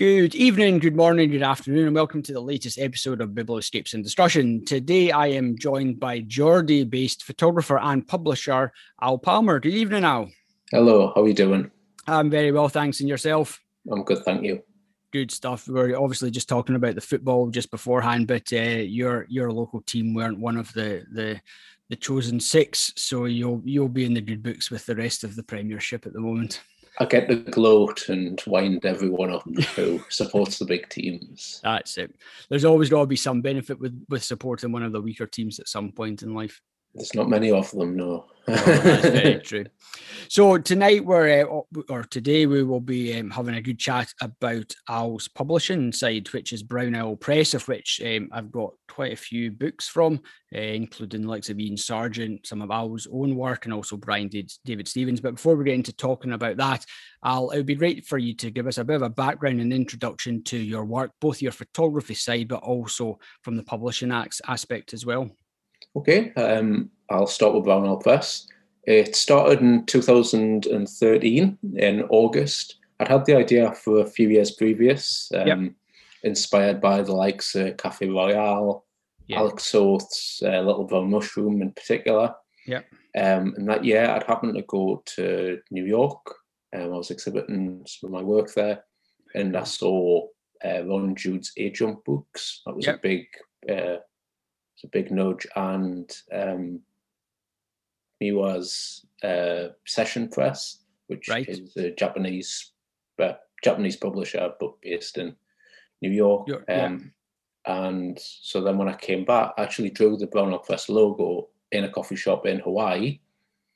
Good evening, good morning, good afternoon, and welcome to the latest episode of Biblioscapes and Discussion. Today I am joined by Geordie based photographer and publisher Al Palmer. Good evening, Al. Hello, how are you doing? I'm very well, thanks. And yourself? I'm good, thank you. Good stuff. We are obviously just talking about the football just beforehand, but uh, your your local team weren't one of the the the chosen six, so you'll you'll be in the good books with the rest of the Premiership at the moment. I get the gloat and wind everyone up who supports the big teams. That's it. There's always got to be some benefit with with supporting one of the weaker teams at some point in life. There's not many of them, no. no that's very true. So tonight we're, uh, or today we will be um, having a good chat about Al's publishing side, which is Brown Owl Press, of which um, I've got quite a few books from, uh, including the likes of Iain Sarjeant, some of Al's own work, and also Brian Did- David Stevens. But before we get into talking about that, Al, it would be great for you to give us a bit of a background and introduction to your work, both your photography side, but also from the publishing aspect as well. Okay, um, I'll start with Brown Owl Press. It started in 2013 in August. I'd had the idea for a few years previous, um, yep. inspired by the likes of Cafe Royal, yep. Alec Soth's uh, Little Brown Mushroom in particular. Yeah. Um, and that year, I'd happened to go to New York. Um, I was exhibiting some of my work there, and I saw uh, Ron Jude's A Jump books. That was yep. a big uh, a big nudge. And um, was uh, Session Press, which right. is a Japanese uh, Japanese publisher, but based in New York. um, yeah. And so then when I came back, I actually drew the Brown Owl Press logo in a coffee shop in Hawaii.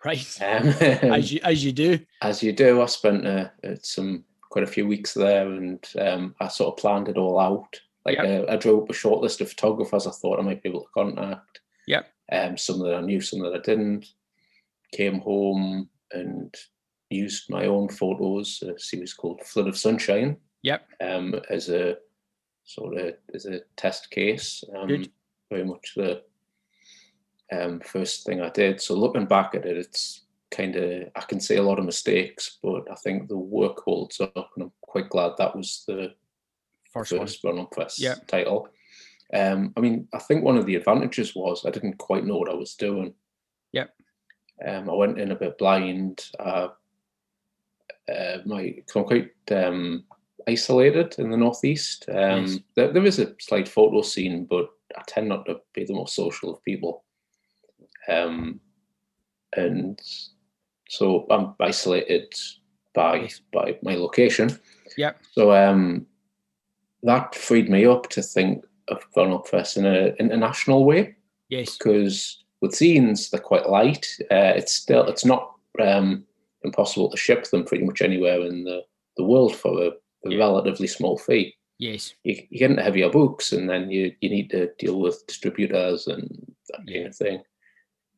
Right. Um, as you as you do. As you do. I spent uh, some quite a few weeks there, and um, I sort of planned it all out. Like yep. uh, I drew up a short list of photographers I thought I might be able to contact. Yep. Um, some that I knew, some that I didn't. Came home and used my own photos. A series called Flood of Sunshine. Yep. Um, as a sort of as a test case. Um, Good. Very much the um, first thing I did. So looking back at it, it's kind of I can see a lot of mistakes, but I think the work holds up, and I'm quite glad that was the first, first run on press yep. title. Um, I mean, I think one of the advantages was I didn't quite know what I was doing. Yep. Um, I went in a bit blind. Uh, uh, my, I'm quite um, isolated in the northeast. Um, yes. there, there is a slight photo scene, but I tend not to be the most social of people. Um, and so I'm isolated by by my location. Yeah. So um, that freed me up to think of Brown Owl Press in an international way. Yes. Because with zines, they're quite light. Uh, it's still it's not um, impossible to ship them pretty much anywhere in the, the world for a, a yeah. relatively small fee. Yes. You, you get into heavier books and then you, you need to deal with distributors and that yeah. kind of thing,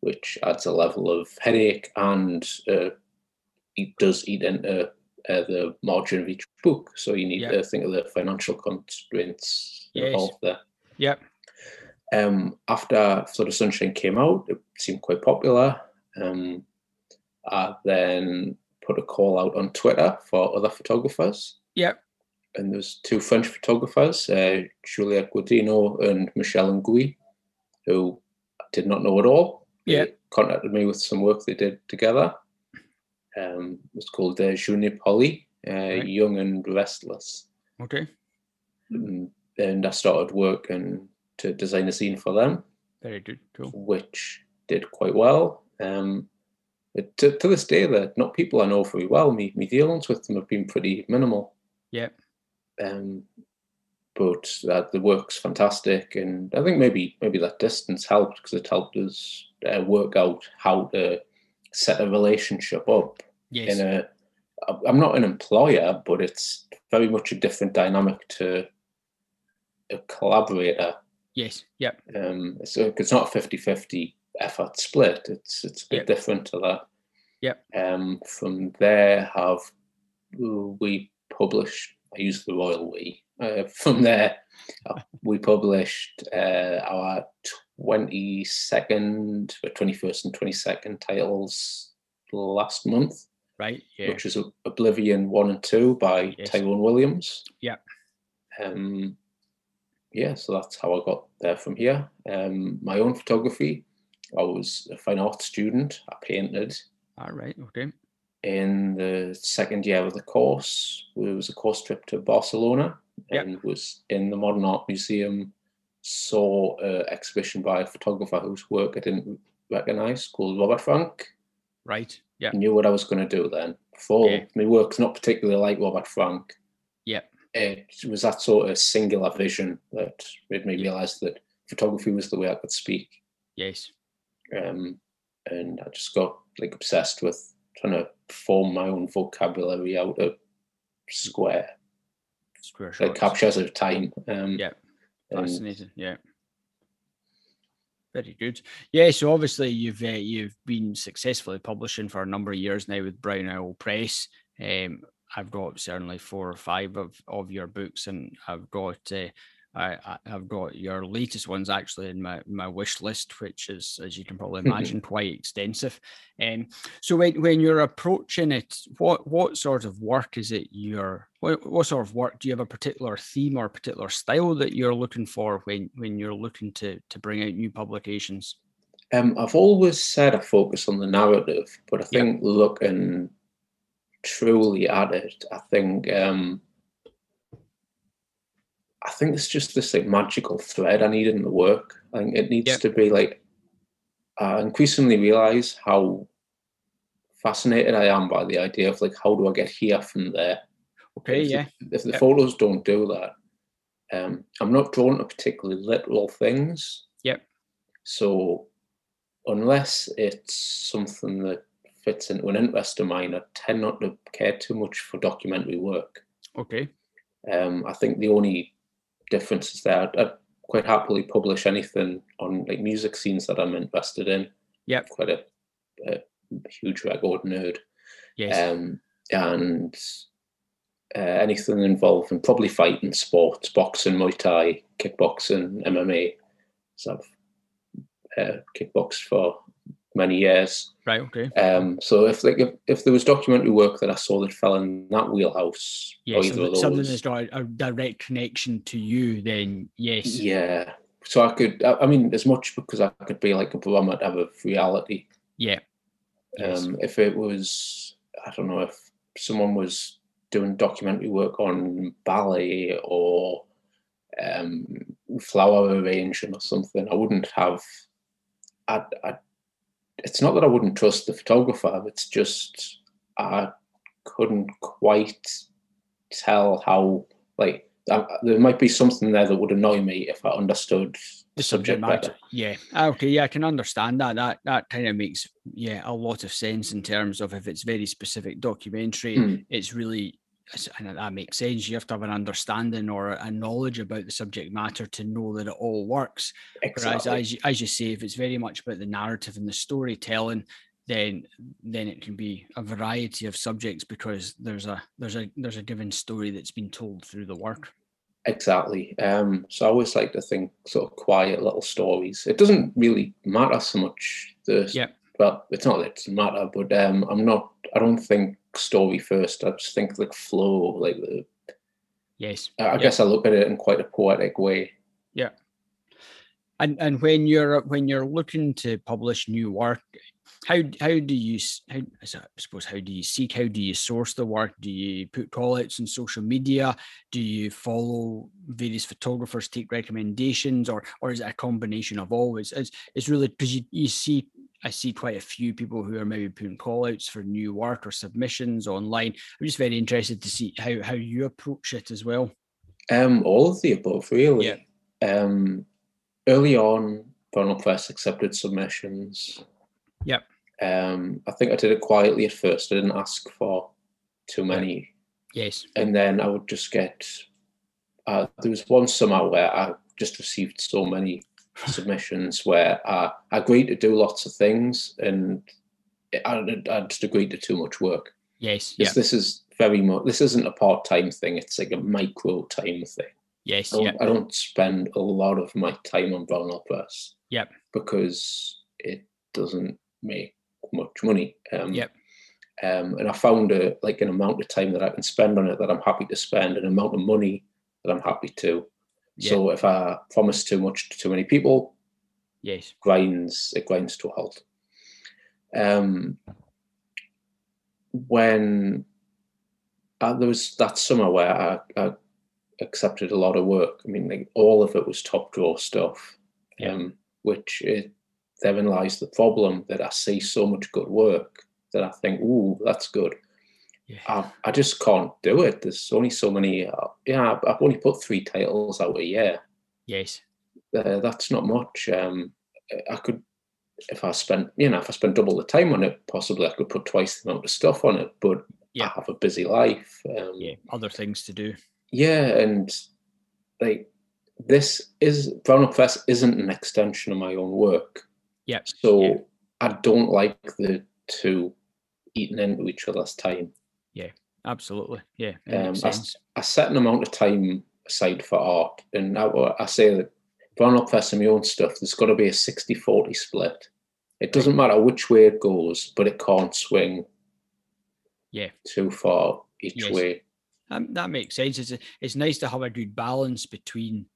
which adds a level of headache and uh, it does eat into uh, the margin of each book. So you need yep. to think of the financial constraints yes. involved there. Yep. Um, after Flood of Sunshine came out, it seemed quite popular. Um, I then put a call out on Twitter for other photographers. Yep. And there's two French photographers, uh, Julia Guadino and Michel Ngui, who I did not know at all. Yeah. Contacted me with some work they did together um, was called uh, Junior Polly, uh, right. Young and Restless. Okay. And, and I started working to design a zine for them. Very good, cool. Which did quite well. Um, to, to this day, they're not people I know very well. Me, me dealings with them have been pretty minimal. Yeah. Um, but uh, the work's fantastic, and I think maybe maybe that distance helped because it helped us uh, work out how to set a relationship up Yes. In a, I'm not an employer, but it's very much a different dynamic to a collaborator. Yes. Yep. Um, so it's not a 50-50 effort split. It's it's a bit yep. different to that. Yep. Um, from there, have we published? I use the royal we. Uh, from there, uh, we published uh, our 22nd, 21st and 22nd titles last month right? Yeah. Which is Oblivion one and two by yes. Tyrone Williams. Yeah. um, yeah, so that's how I got there from here. Um, my own photography, I was a fine art student. I painted. All right. Okay. In the second year of the course, it was a course trip to Barcelona yep. and was in the Modern Art Museum. Saw an exhibition by a photographer whose work I didn't recognize called Robert Frank. Right. Yeah. Knew what I was going to do then. Before yeah. my work's not particularly like Robert Frank. Yeah. It was that sort of singular vision that made me realize that photography was the way I could speak. Yes. Um, and I just got like obsessed with trying to form my own vocabulary out of square, square like captures of time. Um, yeah, fascinating. Yeah, very good. Yeah, so obviously you've uh, you've been successfully publishing for a number of years now with Brown Owl Press. Um, I've got certainly four or five of, of your books, and I've got uh, I, have got your latest ones actually in my, my wish list, which is, as you can probably imagine, quite extensive. Um, so when, when you're approaching it, what what sort of work is it you're what, what sort of work do you have a particular theme or a particular style that you're looking for when when you're looking to to bring out new publications? Um, I've always said I focus on the narrative, but I think yep. looking truly at it, I think um, I think it's just this like magical thread I need in the work. I think it needs yep. to be like I increasingly realize how fascinated I am by the idea of like how do I get here from there. Okay, if yeah. The, if the yep. photos don't do that, um, I'm not drawn to particularly literal things. Yep. So unless it's something that fits into an interest of mine, I tend not to care too much for documentary work. Okay. Um, I think the only differences there. I'd, I'd, quite happily publish anything on like music scenes that I'm interested in. Yep. Quite a, a huge record nerd. Yes. Um, and uh, anything involving probably fighting sports, boxing, Muay Thai, kickboxing, MMA. So I've uh, kickboxed for many years. Right. Okay. Um, so if like if, if there was documentary work that I saw that fell in that wheelhouse, yeah, so something that's got a, a, direct connection to you, then yes. Yeah. So I could, I, I mean, as much because I could be like a barometer of reality. Yeah. Yes. Um, if it was, I don't know, if someone was doing documentary work on ballet or um, flower arranging or something, I wouldn't have. I'd, I'd it's not that I wouldn't trust the photographer. It's just I couldn't quite tell how like there might be something there that would annoy me if I understood the subject matter. Yeah. Ah, okay. Yeah, I can understand that. That that kind of makes yeah a lot of sense in terms of if it's very specific documentary, mm. it's really and that makes sense. You have to have an understanding or a knowledge about the subject matter to know that it all works. Exactly. Whereas, as as you say, if it's very much about the narrative and the storytelling, then then it can be a variety of subjects because there's a there's a there's a given story that's been told through the work. Exactly. Um, so I always like to think sort of quiet little stories. It doesn't really matter so much the yeah. Well, it's not that it doesn't matter, but um, I'm not. I don't think story first. I just think like flow, like the. Yes. I, I guess I look at it in quite a poetic way. Yeah. And and when you're when you're looking to publish new work, how how do you how I suppose how do you seek how do you source the work? Do you put call outs on social media? Do you follow various photographers take recommendations or or is it a combination of all? It's, it's, it's really because you, you see I see quite a few people who are maybe putting call outs for new work or submissions online. I'm just very interested to see how how you approach it as well. Um all of the above really. Yeah. um early on Brown Press accepted submissions. Yep. Um, I think I did it quietly at first. I didn't ask for too many. Yes. And then I would just get. Uh, there was one summer where I just received so many submissions where I, I agreed to do lots of things and I, I just agreed to too much work. Yes. Yes. This is very much. This isn't a part time thing. It's like a micro time thing. Yes. I don't, yep. I don't spend a lot of my time on Brown Press. Yep. Because it doesn't make much money. Um, yep. Um, and I found a, like an amount of time that I can spend on it that I'm happy to spend, an amount of money that I'm happy to. Yeah. So if I promise too much to too many people, yes, grinds it grinds to a halt. Um, when uh, there was that summer where I, I, accepted a lot of work. I mean, like all of it was top drawer stuff, yeah. um, which it, therein lies the problem that I see so much good work that I think, ooh, that's good. Yeah. I, I just can't do it. There's only so many. Uh, yeah, I've only put three titles out a year. Yes, uh, that's not much. Um, I could, if I spent, you know, if I spent double the time on it, possibly I could put twice the amount of stuff on it. But yeah. I have a busy life. Um, yeah, other things to do. Yeah, and like this is Brown Owl Press isn't an extension of my own work. Yeah. So yeah. I don't like the two eating into each other's time. Yeah, absolutely. Yeah. Um, I, I, set an amount of time aside for art, and I, I say that if I'm not and my own stuff, there's got to be a 60 40 split. It doesn't matter which way it goes, but it can't swing yeah too far each yes. way. Um, that makes sense. It's, it's nice to have a good balance between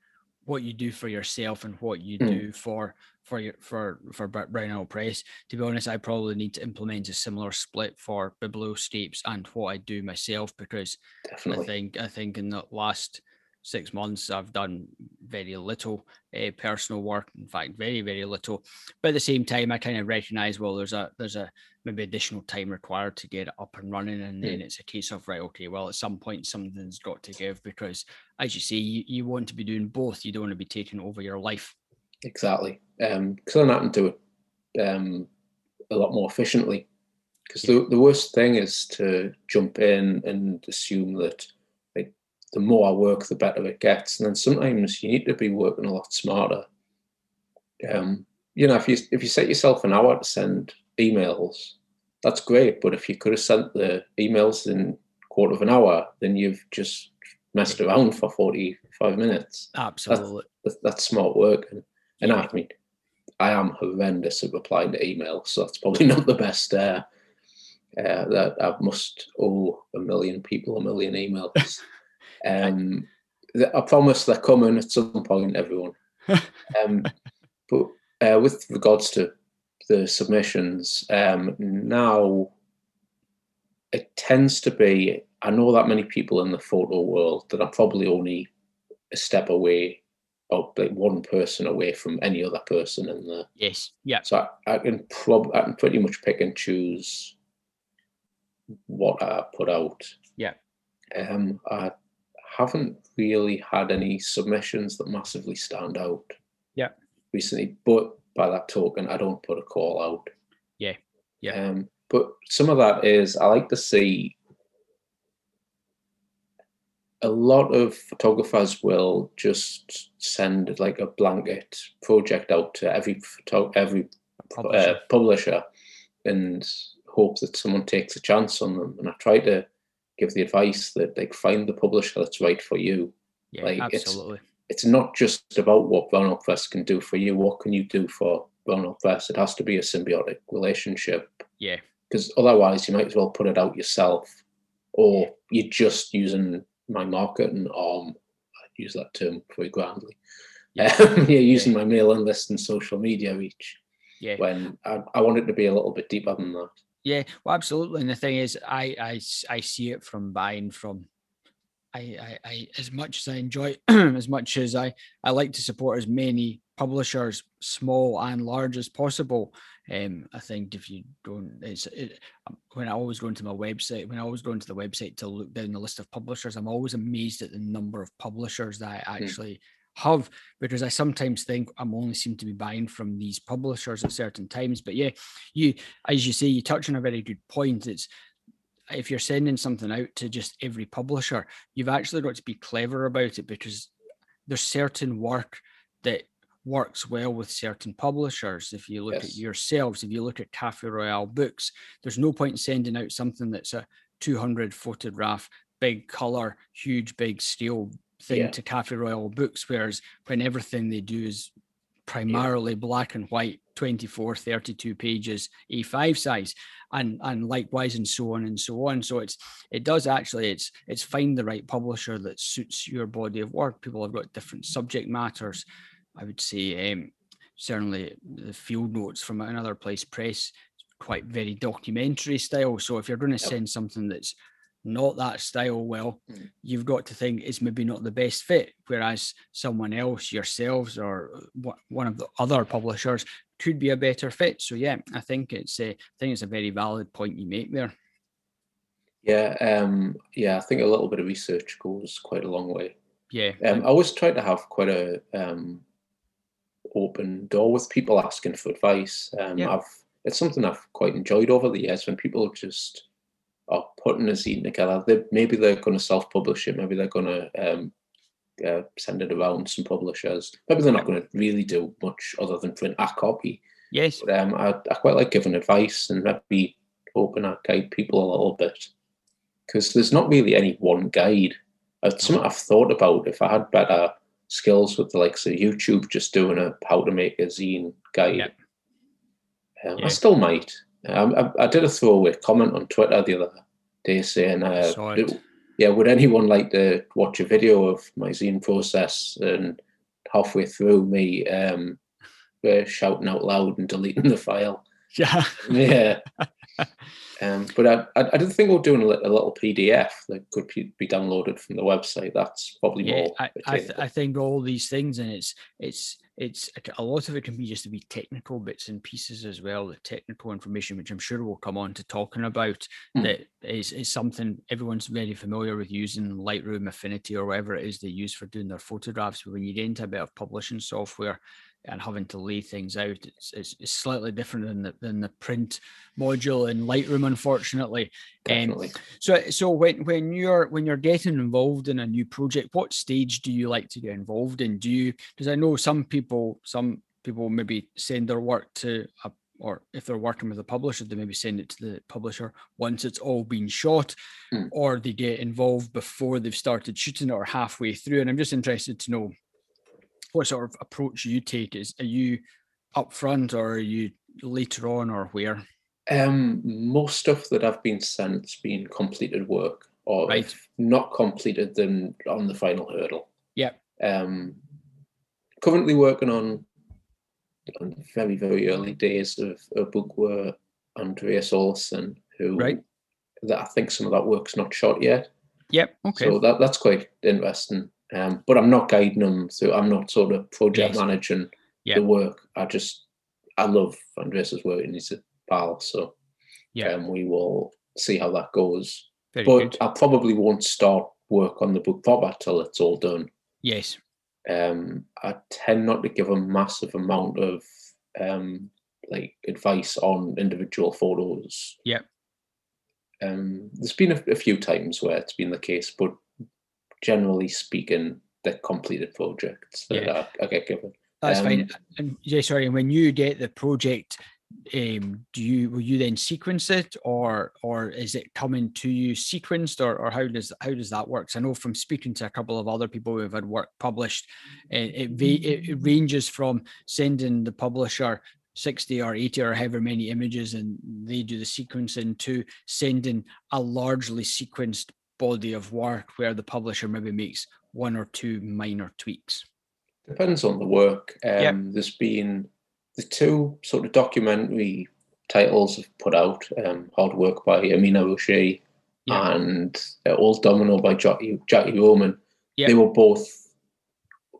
what you do for yourself and what you mm. do for for your for for Brown Owl Press. To be honest, I probably need to implement a similar split for Biblioscapes and what I do myself because Definitely. I think I think in the last six months i've done very little uh, personal work in fact very very little. But at the same time i kind of recognize well there's a there's a maybe additional time required to get it up and running and then mm. it's a case of right okay well at some point something's got to give because as you say you, you want to be doing both. You don't want to be taking over your life. Exactly. Um because then i can do it um a lot more efficiently. Because yeah. the, the worst thing is to jump in and assume that the more I work, the better it gets. And then sometimes you need to be working a lot smarter. Um, you know, if you if you set yourself an hour to send emails, that's great. But if you could have sent the emails in quarter of an hour, then you've just messed around for forty five minutes. Absolutely, that's, that's smart work. And, and I mean, I am horrendous at replying to emails, so that's probably not the best. Uh, uh, that I must owe a million people a million emails. Um, I promise they're coming at some point, everyone. um, but uh, with regards to the submissions, um, now it tends to be. I know that many people in the photo world that I'm probably only a step away, or like one person away from any other person in the. Yes. Yeah. So I, I can prob I can pretty much pick and choose what I put out. Yeah. Um, I haven't really had any submissions that massively stand out. Yeah. Recently, but by that token, I don't put a call out. Yeah. Yeah. Um, but some of that is I like to see a lot of photographers will just send like a blanket project out to every photo- every publisher. Uh, publisher and hope that someone takes a chance on them. And I try to give the advice that like find the publisher that's right for you. Yeah, like absolutely. It's, it's not just about what Brown Owl Press can do for you. What can you do for Brown Owl Press? It has to be a symbiotic relationship. Yeah. Because otherwise, you might as well put it out yourself, or yeah. you're just using my marketing arm. I use that term very grandly. Yeah, um, you're using yeah. my mailing list and social media reach. Yeah. When I, I want it to be a little bit deeper than that. Yeah, well, absolutely. And the thing is, I I, I see it from buying from. I, I, I as much as I enjoy, as much as I, I like to support as many publishers, small and large, as possible. Um, I think if you don't, it's it, um, when I always go into my website, when I always go into the website to look down the list of publishers, I'm always amazed at the number of publishers that I hmm. actually. Mm have because I sometimes think I'm only seem to be buying from these publishers at certain times. But yeah, you as you say, you touch on a very good point. It's if you're sending something out to just every publisher, you've actually got to be clever about it because there's certain work that works well with certain publishers. If you look yes. at yourselves, if you look at Cafe Royal books, there's no point in sending out something that's a 200 photograph, big color, huge, big steel thing yeah. to Cafe Royal books, whereas when everything they do is primarily yeah. black and white 24, 32 pages, A5 size, and and likewise, and so on and so on. So it's it does actually it's it's find the right publisher that suits your body of work. People have got different subject matters. I would say um, certainly the field notes from another place press quite very documentary style. So if you're going to send something that's not that style, well, mm. you've got to think it's maybe not the best fit. Whereas someone else, yourselves, or one of the other publishers could be a better fit. So yeah, I think it's a, I think it's a very valid point you make there. Yeah, um, yeah, I think a little bit of research goes quite a long way. Yeah, um, I always try to have quite a um, open door with people asking for advice. Um, yeah. I've it's something I've quite enjoyed over the years when people just are putting a zine together. They, maybe they're going to self-publish it. Maybe they're going to um, uh, send it around some publishers. Maybe they're not going to really do much other than print a copy. Yes. But, um, I, I quite like giving advice and maybe open our guide people a little bit because there's not really any one guide. It's something I've thought about. If I had better skills with the likes of YouTube, just doing a how to make a zine guide. Um, yeah. I still might. I, I, did a throwaway comment on Twitter the other day saying, uh, "Yeah, would anyone like to watch a video of my zine process?" And halfway through, me um, shouting out loud and deleting the file. Yeah, yeah. Um, but I, I, I did think we're doing a, a, little PDF that could be downloaded from the website. That's probably yeah, more. I, I, th- I, think all these things, and it's it's it's a lot of it can be just to be technical bits and pieces as well. The technical information, which I'm sure we'll come on to talking about, mm. that is is something everyone's very familiar with using Lightroom, Affinity, or whatever it is they use for doing their photographs. But when you get into a bit of publishing software, and having to lay things out. It's, it's, it's, slightly different than the, than the print module in Lightroom, unfortunately. Definitely. Um, so so when when you're when you're getting involved in a new project, what stage do you like to get involved in? Do you because I know some people some people maybe send their work to a or if they're working with a publisher, they maybe send it to the publisher once it's all been shot, mm. or they get involved before they've started shooting it or halfway through. And I'm just interested to know what sort of approach you take? Is are you upfront or are you later on or where? Um, most stuff that I've been sent's been completed work, or right. not completed, then on the final hurdle. Yeah. Um, currently working on, on very very early days of a book where Andreas Olsson, who right. that I think some of that work's not shot yet. Yep. Okay. So that that's quite interesting. Um, but I'm not guiding them so I'm not sort of project yes. managing yeah. the work. I just I love Andreas's work and he's a pal. So yeah, um, we will see how that goes. Very but good. I probably won't start work on the book proper till it's all done. Yes. Um, I tend not to give a massive amount of um, like advice on individual photos. Yeah. Um, there's been a, a, few times where it's been the case, but generally speaking, the completed projects that yeah. I, I, get given. That's um, fine. And yeah, sorry. And when you get the project, um, do you will you then sequence it, or or is it coming to you sequenced, or or how does how does that work? So I know from speaking to a couple of other people who've had work published, it it, it ranges from sending the publisher 60 or 80 or however many images and they do the sequencing to sending a largely sequenced body of work where the publisher maybe makes one or two minor tweaks? Depends on the work. Um, yep. There's been the two sort of documentary titles have put out um, Hard Work by Amina Rochet yep. and uh, Old Domino by Jackie, Jackie Roman. Yep. They were both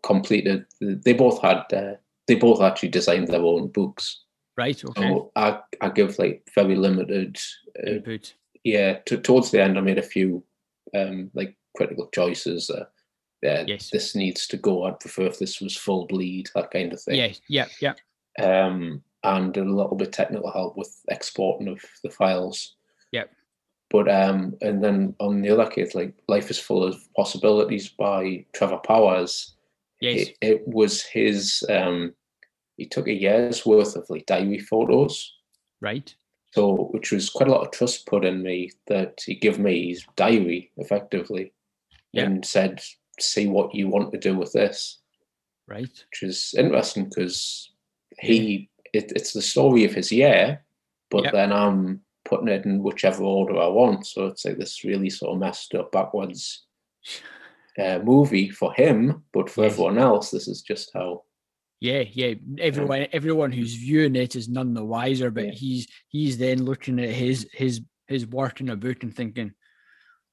completed. They both had, uh, they both actually designed their own books. Right. Okay. So I, I give like very limited uh, input. Yeah. To, towards the end, I made a few um, like critical choices. Uh, yeah, yes. this needs to go. I'd prefer if this was full bleed, that kind of thing. Yeah, yeah, yeah. Um, and a little bit technical help with exporting of the files. Yeah. But um, and then on the other case, like Life is Full of Possibilities by Trevor Powers. Yes. It, it was his um he took a year's worth of like diary photos. Right. So, which was quite a lot of trust put in me that he gave me his diary effectively yeah. and said, see what you want to do with this. Right. Which is interesting because he it, it's the story of his year, but yep. then I'm putting it in whichever order I want. So it's like this really sort of messed up backwards uh, movie for him, but for yes. everyone else, this is just how. Yeah, yeah. Everyone, everyone who's viewing it is none the wiser. But yeah. he's he's then looking at his his his work in a book and thinking,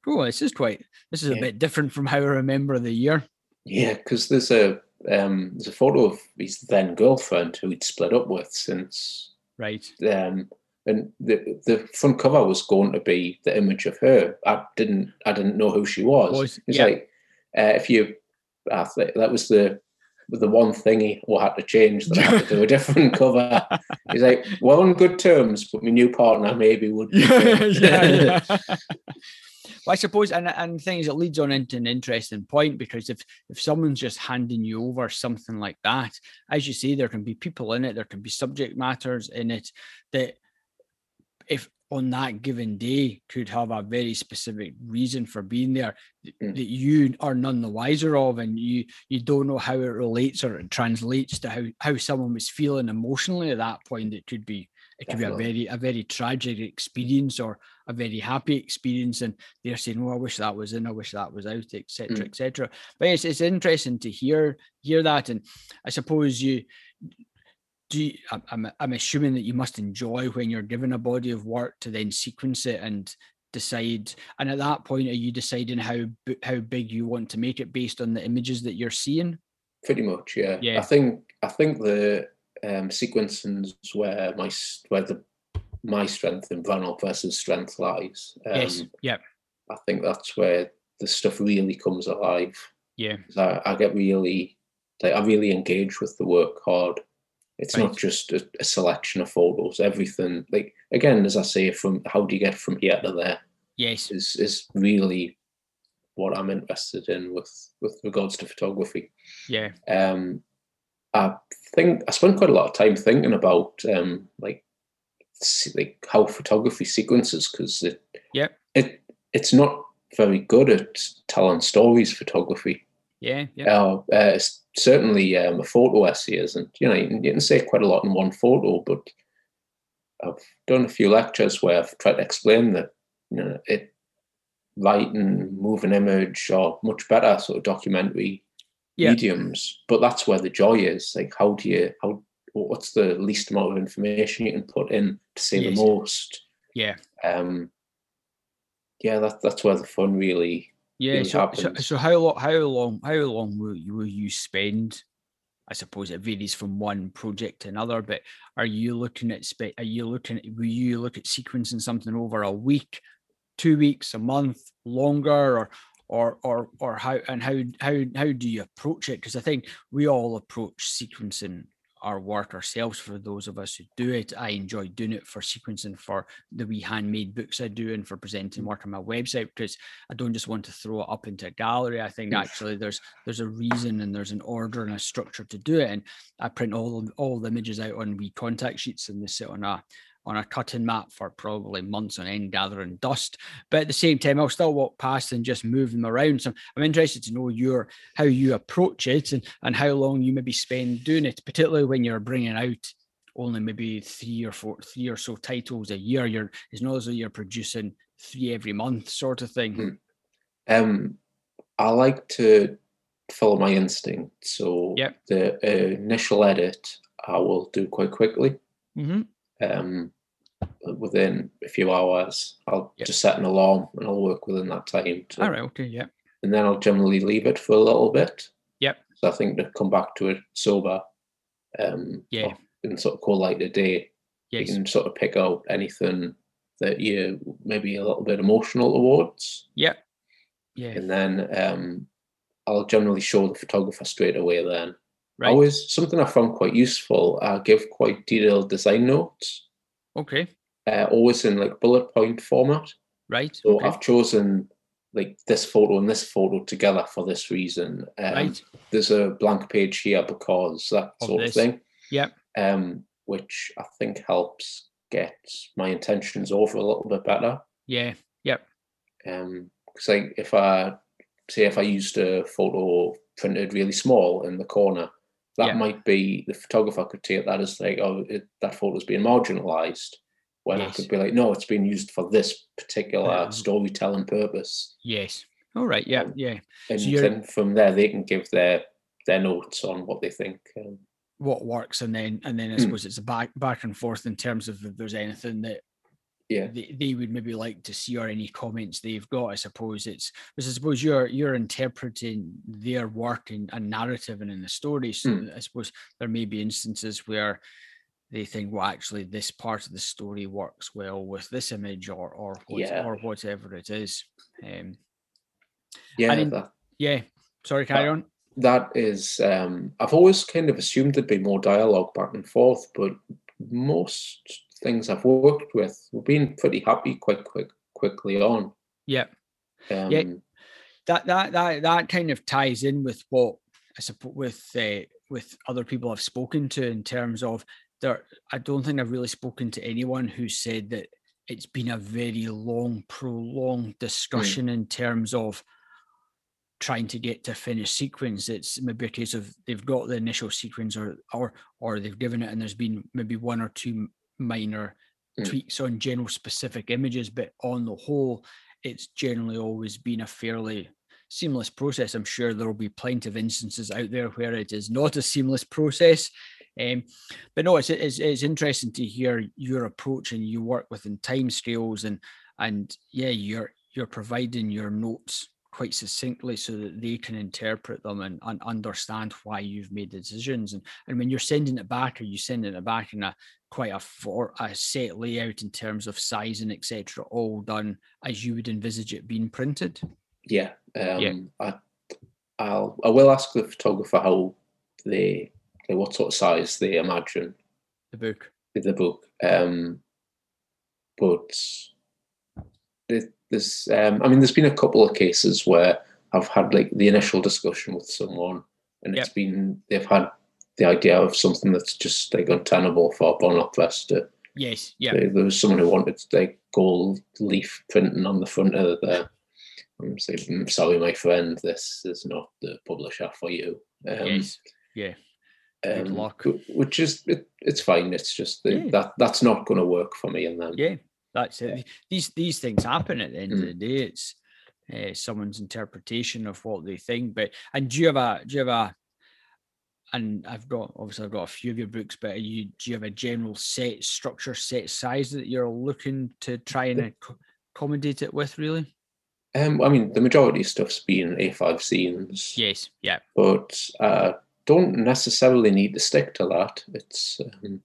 "Oh, this is quite. This is yeah. a bit different from how I remember the year." Yeah, because there's a um, there's a photo of his then girlfriend who he'd split up with since. Right. Um, and the the front cover was going to be the image of her. I didn't I didn't know who she was. was it's yeah. like uh, if you I think that was the the one thing he had to change that I had to do a different cover. He's like, well, on good terms, but my new partner maybe would. yeah, yeah. Well, I suppose, and and things it leads on into an interesting point because if if someone's just handing you over something like that, as you say, there can be people in it, there can be subject matters in it that if on that given day could have a very specific reason for being there mm. that you are none the wiser of and you you don't know how it relates or it translates to how how someone was feeling emotionally at that point it could be it could Definitely. be a very a very tragic experience or a very happy experience and they're saying oh i wish that was in i wish that was out etc mm. etc but it's, it's interesting to hear hear that and i suppose you do you, I'm, I'm assuming that you must enjoy when you're given a body of work to then sequence it and decide and at that point are you deciding how how big you want to make it based on the images that you're seeing? Pretty much yeah, yeah. i think i think the um sequences where my where the my strength in vinyl versus strength lies. Um, yes yeah. I think that's where the stuff really comes alive. Yeah. I, I get really like i really engage with the work hard it's right. not just a, a, selection of photos. Everything, like again, as I say, from how do you get from here to there? Yes, is is really what I'm interested in with with regards to photography. Yeah. Um, I think I spent quite a lot of time thinking about um like like how photography sequences because it yeah it it's not very good at telling stories photography yeah, yeah. Uh, uh, certainly um, a photo essay isn't. You know, you can, you can say quite a lot in one photo, but I've done a few lectures where I've tried to explain that you know it writing, moving image, or much better sort of documentary yeah. mediums. But that's where the joy is. Like, how do you how what's the least amount of information you can put in to say yes. the most? Yeah. Um. Yeah, that that's where the fun really yeah. So, so, so, how long? How long? How long will you, will you spend? I suppose it varies from one project to another, but are you looking at? Are you looking? At, will you look at sequencing something over a week, two weeks, a month, longer, or or or or how and how how how do you approach it? Because I think we all approach sequencing our work ourselves for those of us who do it. I enjoy doing it for sequencing for the wee handmade books I do and for presenting mm. work on my website because I don't just want to throw it up into a gallery. I think actually there's there's a reason and there's an order and a structure to do it. And I print all all the images out on wee contact sheets and they sit on a on a cutting mat for probably months on end gathering dust. But at the same time, I'll still walk past and just move them around. So I'm interested to know your how you approach it and, and how long you maybe spend doing it, particularly when you're bringing out only maybe three or four, three or so titles a year. You're it's not as though you're producing three every month, sort of thing. Hmm. Um, I like to follow my instinct. So yep. the uh, initial edit I will do quite quickly. Mm-hmm. Um, within a few hours. I'll yep. just set an alarm and I'll work within that time. To, All right. Okay. Yeah. And then I'll generally leave it for a little bit. Yep. So I think to come back to it sober. Um, yeah. And sort of call light a day. Yes. You can sort of pick out anything that you maybe a little bit emotional towards. Yep. Yeah. And then um, I'll generally show the photographer straight away. Then. Right. Always something I found quite useful. I give quite detailed design notes. Okay. Uh, always in like bullet point format. Right. So okay. I've chosen like this photo and this photo together for this reason. Um, right. There's a blank page here because that of sort this. of thing. Yep. Um, which I think helps get my intentions over a little bit better. Yeah. Yep. Um, because like if I say if I used a photo printed really small in the corner, that yeah. might be the photographer could take that as like, oh, it, that photo's being marginalized. When yes. I could be like, no, it's being used for this particular um, storytelling purpose. Yes. All right. Yeah. Um, yeah. And so then from there, they can give their their notes on what they think. Um, what works, and then and then I hmm. suppose it's a back back and forth in terms of if there's anything that yeah. they, they would maybe like to see or any comments they've got i suppose. It's because i suppose you're you're interpreting their work in a narrative and in the story. So mm. i suppose there may be instances where they think well actually this part of the story works well with this image or or what, yeah. or whatever it is. Um yeah in, that, yeah sorry carry that, on. that is um i've always kind of assumed there'd be more dialogue back and forth but most things I've worked with, we've been pretty happy quite quick quickly on. Yeah. Um, yeah. That that that that kind of ties in with what I suppose with uh, with other people I've spoken to in terms of there. I don't think I've really spoken to anyone who said that it's been a very long, prolonged hmm. discussion mm. in terms of trying to get to finish sequence. It's maybe a case of they've got the initial sequence or or or they've given it and there's been maybe one or two minor mm. tweaks on general specific images, but on the whole, it's generally always been a fairly seamless process. I'm sure there will be plenty of instances out there where it is not a seamless process. Um, but no, it's, it's, it's interesting to hear your approach and you work within time scales and and yeah, you're you're providing your notes quite succinctly so that they can interpret them and, and understand why you've made the decisions. And, and when you're sending it back, are you sending it back in a quite a for a set layout in terms of size and etc. All done as you would envisage it being printed? Yeah. Um, yeah. I, I'll I will ask the photographer how they what sort of size they imagine the book. The book. Um, but there's um, I mean there's been a couple of cases where I've had like the initial discussion with someone and yep. it's been they've had the idea of something that's just like untenable for Brown Owl Press to Yes, yeah. There was someone who wanted like gold leaf printing on the front of the I'm saying, mm, sorry, my friend, this is not the publisher for you. Um, yes, yeah. Um, luck. Which is it, it's fine. It's just the, yeah. that that's not going to work for me and them. Yeah, that's it. These these things happen at the end mm. of the day. It's uh, someone's interpretation of what they think. But and do you have a do you have a and I've got obviously I've got a few of your books, but you do you have a general set structure, set size that you're looking to try and accommodate it with, really? Um, I mean, the majority of stuff's been A5 zines. Yes, yeah. But uh, don't necessarily need to stick to that. It's um,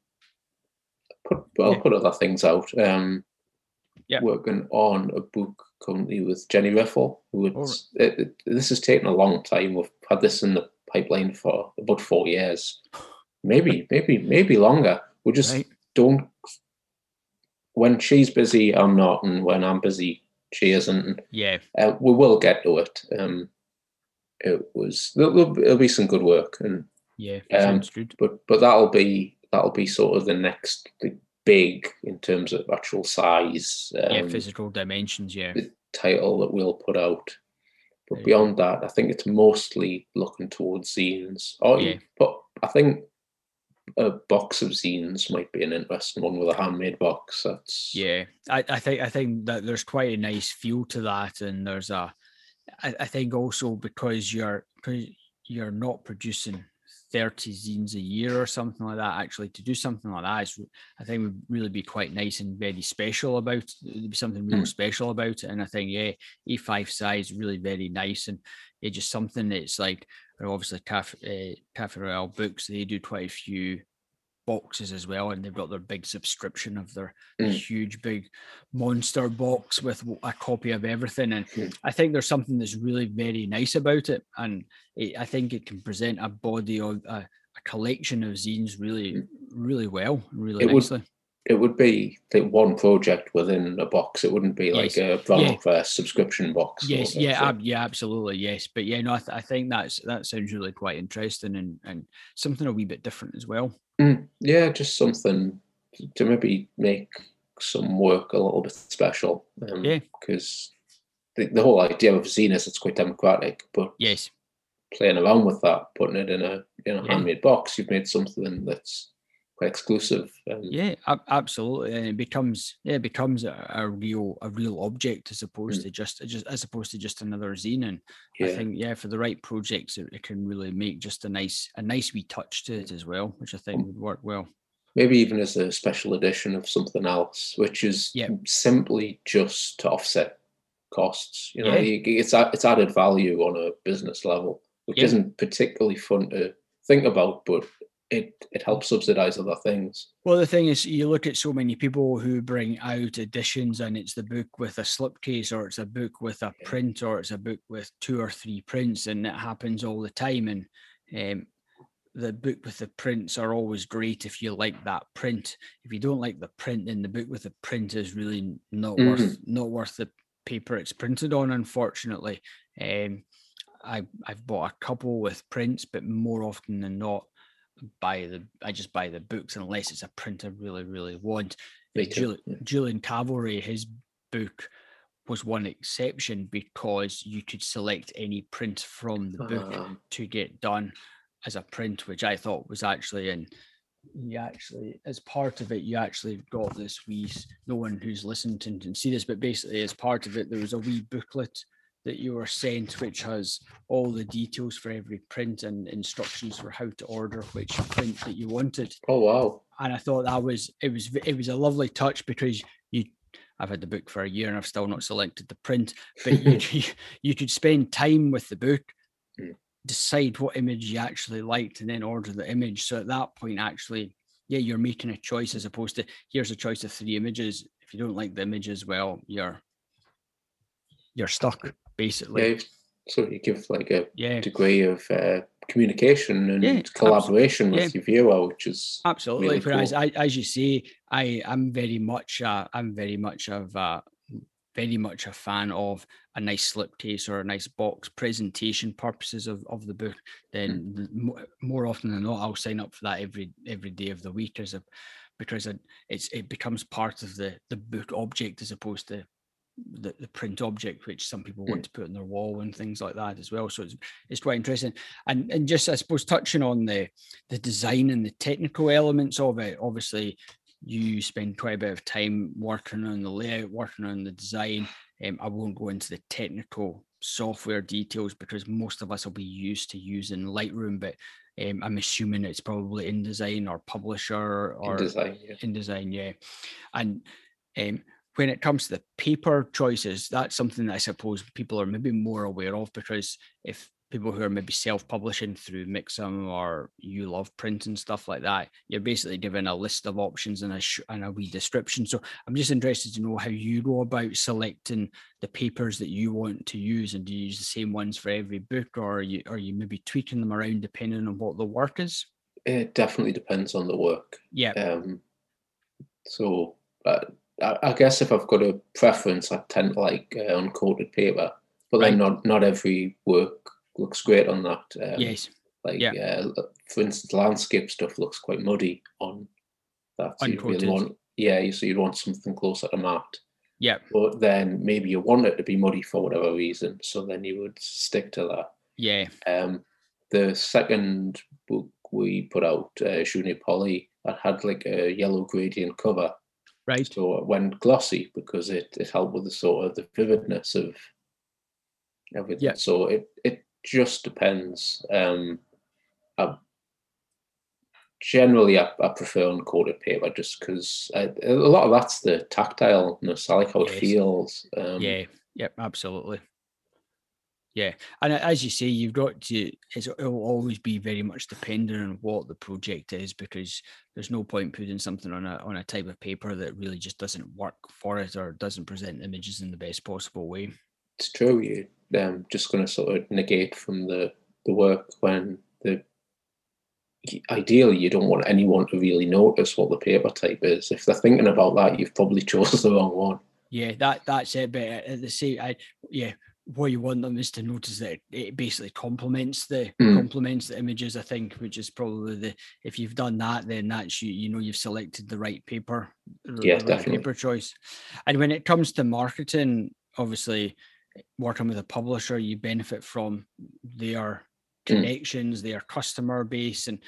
put I'll yeah. put other things out. Um, yeah. working on a book currently with Jenny Riffle. Who right. it, it, this has taken a long time. We've had this in the pipeline for about four years, maybe, maybe, maybe longer. We just right. don't. When she's busy, I'm not, and when I'm busy, she isn't. Yeah, uh, we will get to it. Um, it was there'll, there'll be some good work, and yeah, um, but but that'll be that'll be sort of the next the big in terms of actual size. Um, yeah, physical dimensions. Yeah, the title that we'll put out. But yeah. beyond that, I think it's mostly looking towards zines. Oh, yeah. but I think a box of zines might be an interesting one with a handmade box. That's yeah. I, I think I think that there's quite a nice feel to that, and there's a. I, I think also because you're because you're not producing 30 zines a year or something like that actually to do something like that is i think would really be quite nice and very special about there'd be something real mm. special about it and i think yeah A5 size really very nice and it's just something that's like obviously cafe, uh, cafe royal books they do quite a few boxes as well, and they've got their big subscription of their mm. huge big monster box with a copy of everything. And mm. I think there's something that's really very nice about it, and it, I think it can present a body of a, a collection of zines really, mm. really well, really it nicely. Would, it would be like one project within a box. It wouldn't be like yes. a Brown yeah. subscription box. Yes, yeah, ab- yeah, absolutely, yes. But yeah, no, I, th- I think that's that sounds really quite interesting and and something a wee bit different as well. Mm, yeah, just something to maybe make some work a little bit special. Um, yeah, because the, the whole idea of is it's quite democratic, but yes, playing around with that, putting it in a in a yeah. handmade box. You've made something that's exclusive. Yeah, absolutely, and it becomes yeah, it becomes a, a real a real object as opposed mm. to just just as opposed to just another zine. And yeah. I think yeah, for the right projects, it, it, can really make just a nice a nice wee touch to it as well, which I think um, would work well. Maybe even as a special edition of something else, which is yeah. simply just to offset costs. You know, yeah. it's it's added value on a business level, which yeah. isn't particularly fun to think about, but it it helps subsidize other things. Well, the thing is, you look at so many people who bring out editions, and it's the book with a slipcase, or it's a book with a print, or it's a book with two or three prints, and it happens all the time. And um, the book with the prints are always great if you like that print. If you don't like the print, then the book with the print is really not mm-hmm. worth not worth the paper it's printed on. Unfortunately, um, I I've bought a couple with prints, but more often than not, buy the I just buy the books unless it's a print I really really want. Julian, Julian Calverley, his book was one exception because you could select any print from the book uh, to get done as a print, which I thought was actually in you actually as part of it you actually got this wee no one who's listened to can see this but basically as part of it there was a wee booklet that you were sent which has all the details for every print and instructions for how to order which print that you wanted oh wow and i thought that was it was it was a lovely touch because you I've had the book for a year and I've still not selected the print, but you, you could spend time with the book, mm decide what image you actually liked and then order the image. So at that point, actually, yeah, you're making a choice as opposed to here's a choice of three images. If you don't like the images, well, you're you're stuck basically. Yeah, so you give like a yeah. degree of uh, communication and yeah, collaboration with yeah. your viewer, which is absolutely. Really Whereas, cool. I, as you say, I am very much uh, I'm very much of uh, very much a fan of a nice slipcase or a nice box presentation purposes of, of the book, then mm. more often than not, I'll sign up for that every every day of the week as a because it's it becomes part of the the book object as opposed to the, the print object, which some people want mm. to put on their wall and things like that as well. So it's it's quite interesting. And and just I suppose touching on the the design and the technical elements of it, obviously you spend quite a bit of time working on the layout, working on the design. Um, I won't go into the technical software details because most of us will be used to using Lightroom, but um, I'm assuming it's probably InDesign or Publisher or InDesign, yeah. InDesign, yeah. And um, when it comes to the paper choices, that's something that I suppose people are maybe more aware of because if people who are maybe self-publishing through Mixam or you love print and stuff like that, you're basically given a list of options and a sh- and a wee description. So I'm just interested to know how you go about selecting the papers that you want to use, and do you use the same ones for every book, or are you are you maybe tweaking them around depending on what the work is? It definitely depends on the work. Yeah. Um, so uh, I, I, guess if I've got a preference, I tend to like uh, uncoated paper, but right. then not not every work looks great on that. Um, yes. Like, yeah. Uh, for instance, landscape stuff looks quite muddy on that. So really want, yeah, so you'd want something closer to matte. Yeah. But then maybe you want it to be muddy for whatever reason, so then you would stick to that. Yeah. Um, the second book we put out, uh, Junie Poly, that had like a yellow gradient cover. Right. So it went glossy because it, it helped with the sort of the vividness of everything. Yeah. So it, it just depends. Um, I, generally, I, I prefer uncoated paper just because a lot of that's the tactileness. I like how yes. it feels. Um, yeah, yep, absolutely. Yeah, and as you say, you've got to. it will always be very much dependent on what the project is, because there's no point putting something on a on a type of paper that really just doesn't work for it or doesn't present images in the best possible way. It's true. You um, just going to sort of negate from the, the work when the ideally you don't want anyone to really notice what the paper type is. If they're thinking about that, you've probably chosen the wrong one. Yeah, that that's it. But at the same, I yeah, what you want them is to notice that it basically complements the mm. complements the images. I think, which is probably the if you've done that, then that's you you know you've selected the right paper, yeah, right definitely paper choice. And when it comes to marketing, obviously working with a publisher, you benefit from their connections, mm. their customer base, and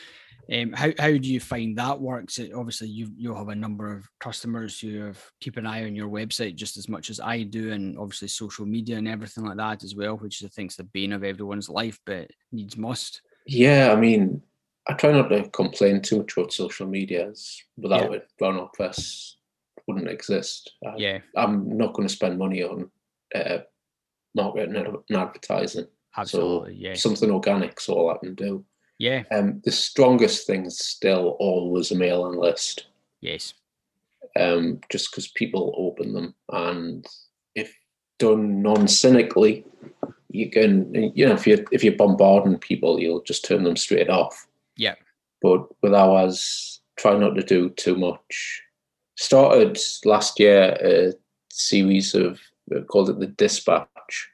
um, how how do you find that works? It, obviously, you you'll have a number of customers who have keep an eye on your website just as much as I do, and obviously social media and everything like that as well, which I think is the bane of everyone's life, but needs must. Yeah, I mean, I try not to complain too much about social media. Without yeah. it, Brown Owl Press wouldn't exist. I, yeah, I'm not going to spend money on uh, marketing and advertising. Absolutely, so yeah. Something organic, so all I can do. Yeah. Um, the strongest thing still always a mailing list. Yes. Um, just because people open them, and if done non-cynically, you can, you know, if you if you're bombarding people, you'll just turn them straight off. Yeah. But with ours, try not to do too much. Started last year a series of called it the Dispatch,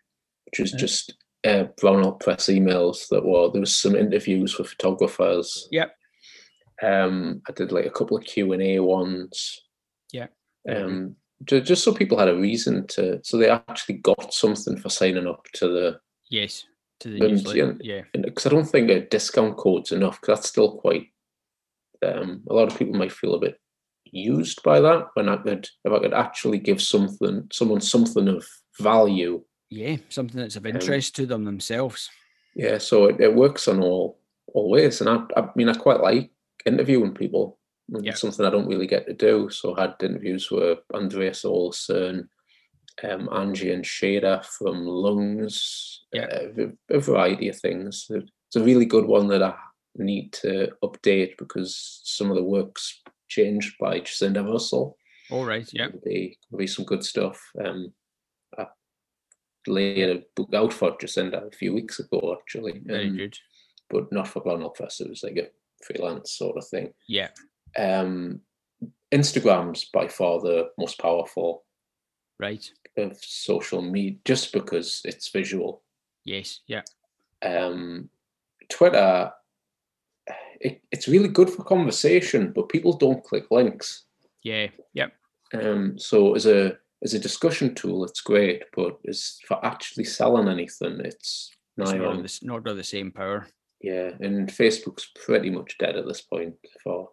which was just uh, Brown Owl Press emails that were there was some interviews with photographers. Yep. Um, I did like a couple of Q and A ones. Yeah. Um, just, just so people had a reason to, so they actually got something for signing up to the. Yes, to the newsletter. Yeah. Because I don't think a discount code's enough. Because that's still quite. Um, a lot of people might feel a bit used by that. When I could, if I could actually give something, someone something of value yeah, something that's of um, interest um, to them themselves. Yeah, so it, it works on all all ways, and I, I mean, I quite like interviewing people. Yeah. Something I don't really get to do. So I had interviews with Andreas Olsen, um, Angie and Shada from Lungs, yeah. Uh, a variety of things. It's a really good one that I need to update because some of the work's changed by Jacinda Russell. All right, yeah. There'll be, there'll be some good stuff. Um, laid a book out for Jacinda a few weeks ago, actually. Very um, good. But not for Brown Owl Press. It was like a freelance sort of thing. Yeah. Um, Instagram's by far the most powerful. Right. Of social media, just because it's visual. Yes. Yeah. Um, Twitter, it, it's really good for conversation, but people don't click links. Yeah. Yep. Um, so as a as a discussion tool, it's great, but as for actually selling anything, it's, it's not, on. The, not got the same power. Yeah, and Facebook's pretty much dead at this point. For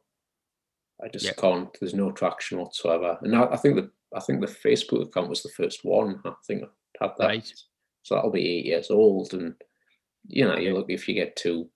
I just yep. can't. There's no traction whatsoever. And I, I, think that I think the Facebook account was the first one. I think I had that. Right. So that'll be eight years old, and you know, you look if you get two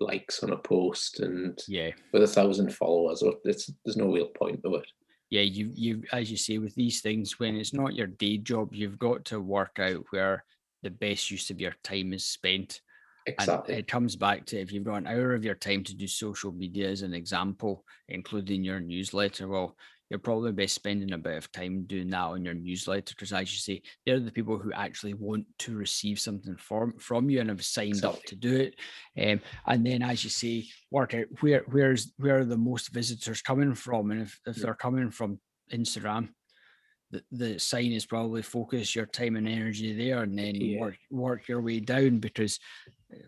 likes on a post and yeah, with a thousand followers, it's there's no real point to it yeah, you you as you say with these things, when it's not your day job, you've got to work out where the best use of your time is spent. Exactly. And it comes back to if you've got an hour of your time to do social media as an example, including your newsletter, well, you're probably best spending a bit of time doing that on your newsletter because, as you say, they're the people who actually want to receive something from from you and have signed exactly. up to do it. Um, and then, as you say, work out where where's where are the most visitors coming from, and if, if yeah. they're coming from Instagram, the, the sign is probably focus your time and energy there, and then yeah. work work your way down because,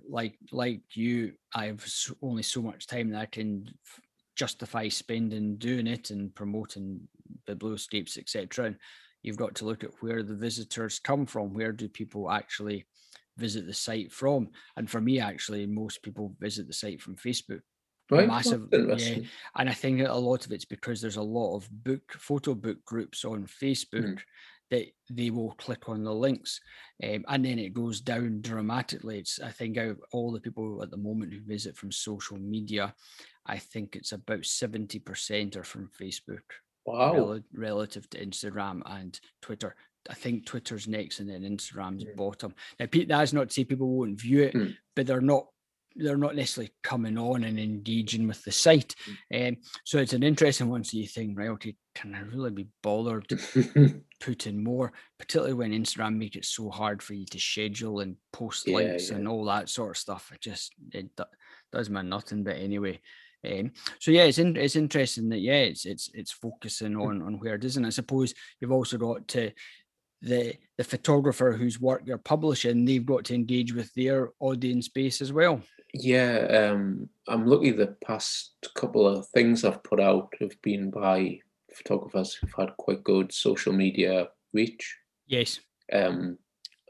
like like you, I have only so much time that I can justify spending doing it and promoting the blue biblioscapes, etc. And you've got to look at where the visitors come from. Where do people actually visit the site from? And for me, actually, most people visit the site from Facebook. Right. Massive, yeah. And I think a lot of it's because there's a lot of book photo book groups on Facebook mm. That they will click on the links, um, and then it goes down dramatically. It's I think out all the people at the moment who visit from social media, I think it's about 70% are from Facebook. Wow. Rel- relative to Instagram and Twitter. I think Twitter's next and then Instagram's mm. bottom. Now, Pete, that's not to say people won't view it, mm. but they're not they're not necessarily coming on and engaging with the site. Mm. Um, so it's an interesting one. So you think, right, okay, can I really be bothered to put in more, particularly when Instagram makes it so hard for you to schedule and post yeah, links yeah. and all that sort of stuff. It just it does my nothing. But anyway, um, so yeah, it's in, it's interesting that yeah, it's it's it's focusing on on where it is, and I suppose you've also got to the the photographer whose work you're publishing, they've got to engage with their audience base as well. Yeah, um, I'm lucky. The past couple of things I've put out have been by photographers who've had quite good social media reach. Yes. Um,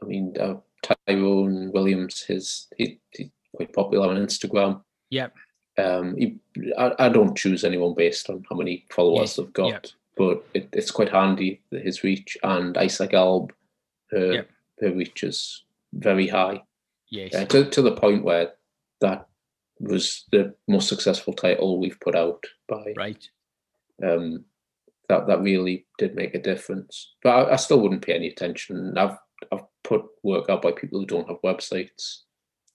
I mean, uh, Tyrone Williams, his he, he quite popular on Instagram. Yep. Um, he, I, I don't choose anyone based on how many followers yes. they've got, yep. but it, it's quite handy his reach and Isa Gelb, her yep. her reach is very high. Yes. Uh, to to the point where that was the most successful title we've put out by right. Um, that that really did make a difference. But I, I, still wouldn't pay any attention. I've I've put work out by people who don't have websites.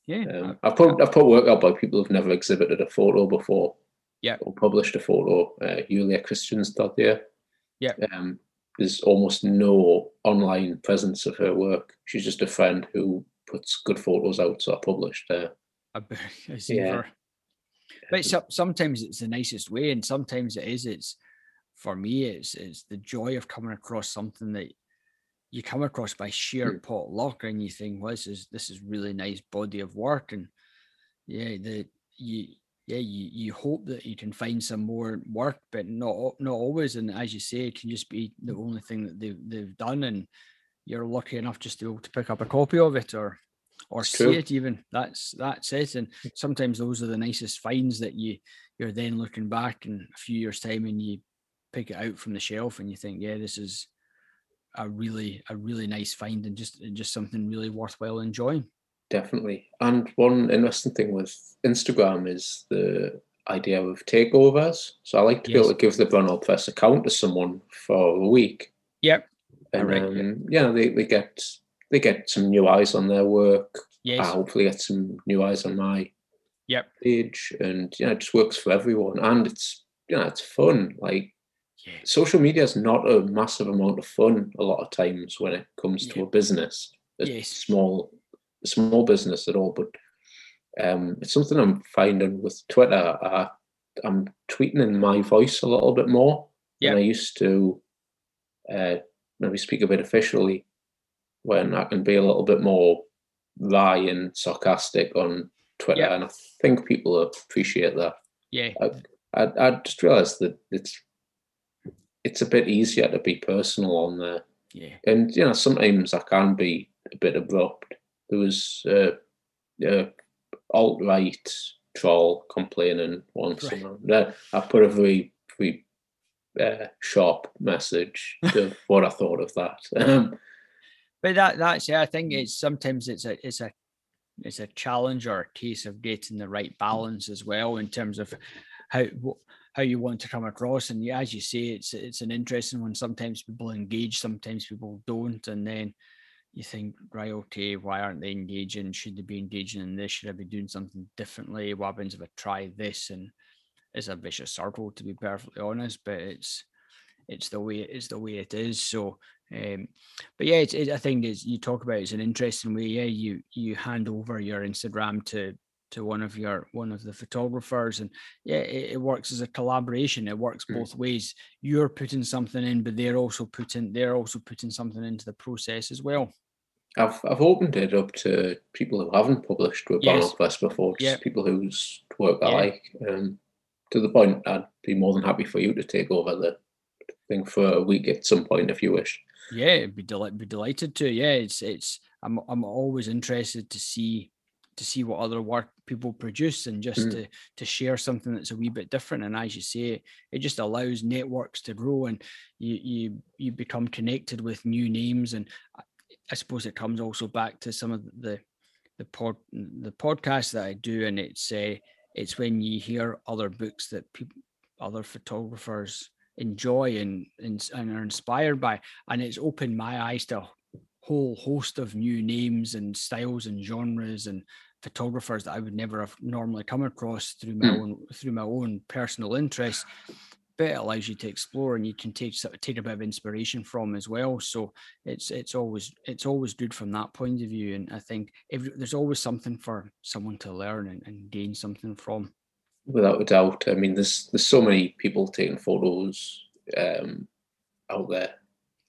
Yeah, um, I've put I've put work out by people who've never exhibited a photo before. Yeah, or published a photo. Uh, Julia there. Yeah. Um, there's almost no online presence of her work. She's just a friend who puts good photos out, so I published her. I, I see yeah. her. But so, sometimes it's the nicest way, and sometimes it is. It's for me, it's it's the joy of coming across something that you come across by sheer mm. pot luck, and you think, "Well, this is this is really nice body of work," and yeah, the you yeah you you hope that you can find some more work, but not not always. And as you say, it can just be the only thing that they've they've done, and you're lucky enough just to be able to pick up a copy of it or or it's see it even that's that's it and sometimes those are the nicest finds that you you're then looking back in a few years time and you pick it out from the shelf and you think, yeah, this is a really a really nice find and just just something really worthwhile enjoying. Definitely. And one interesting thing with Instagram is the idea of takeovers. So I like to yes. be able to give the Brown Owl Press account to someone for a week. Yep. And right. um, yeah, they, they get they get some new eyes on their work. Yes. I hopefully get some new eyes on my yep. page. And yeah, it just works for everyone. And it's you know, it's fun. Like yeah. social media is not a massive amount of fun a lot of times when it comes yeah. to a business, a yes. small, a small business at all. But um, it's something I'm finding with Twitter. I, I'm tweeting in my voice a little bit more. than I used to uh, maybe speak a bit officially when I can be a little bit more wry and sarcastic on Twitter, and I think people appreciate that. Yeah, I, I, I just realised that it's it's a bit easier to be personal on there. Yeah. And you know, sometimes I can be a bit abrupt. There was uh, uh alt right troll complaining once, right. and I put a very very uh, sharp message of what I thought of that. Um, but that that's yeah, I think mm. it's sometimes it's a it's a it's a challenge or a case of getting the right mm. balance as well in terms of how how you want to come across. And yeah, as you say, it's it's an interesting one. Sometimes people engage, sometimes people don't, and then you think, right, okay, why aren't they engaging? Should they be engaging in this? Should I be doing something differently? What happens if I try this? And it's a vicious circle, to be perfectly honest. But it's it's the way it's the way it is. So, um, but yeah, it's, it, I think it's you talk about it's an interesting way. Yeah, you you hand over your Instagram to to one of your one of the photographers and yeah it, it works as a collaboration it works mm. both ways you're putting something in but they're also putting they're also putting something into the process as well I've I've opened it up to people who haven't published with yes. Before, just yeah. people whose work I yeah. like. Um, to the point, I'd be more than happy for you to take over the thing for a week at some point if you wish. Yeah, be delight be delighted to. Yeah, it's it's I'm I'm always interested to see to see what other work people produce and just mm. to to share something that's a wee bit different and as you say it just allows networks to grow and you you you become connected with new names and I suppose it comes also back to some of the the pod the podcast that I do and it's uh, it's when you hear other books that people other photographers enjoy and, and and are inspired by and it's opened my eyes to a whole host of new names and styles and genres and photographers that I would never have normally come across through my mm. own through my own personal interest. But it allows you to explore and you can take take a bit of inspiration from as well. So it's it's always it's always good from that point of view. And I think there's always something for someone to learn and, and gain something from. Without a doubt. I mean there's there's so many people taking photos um, out there,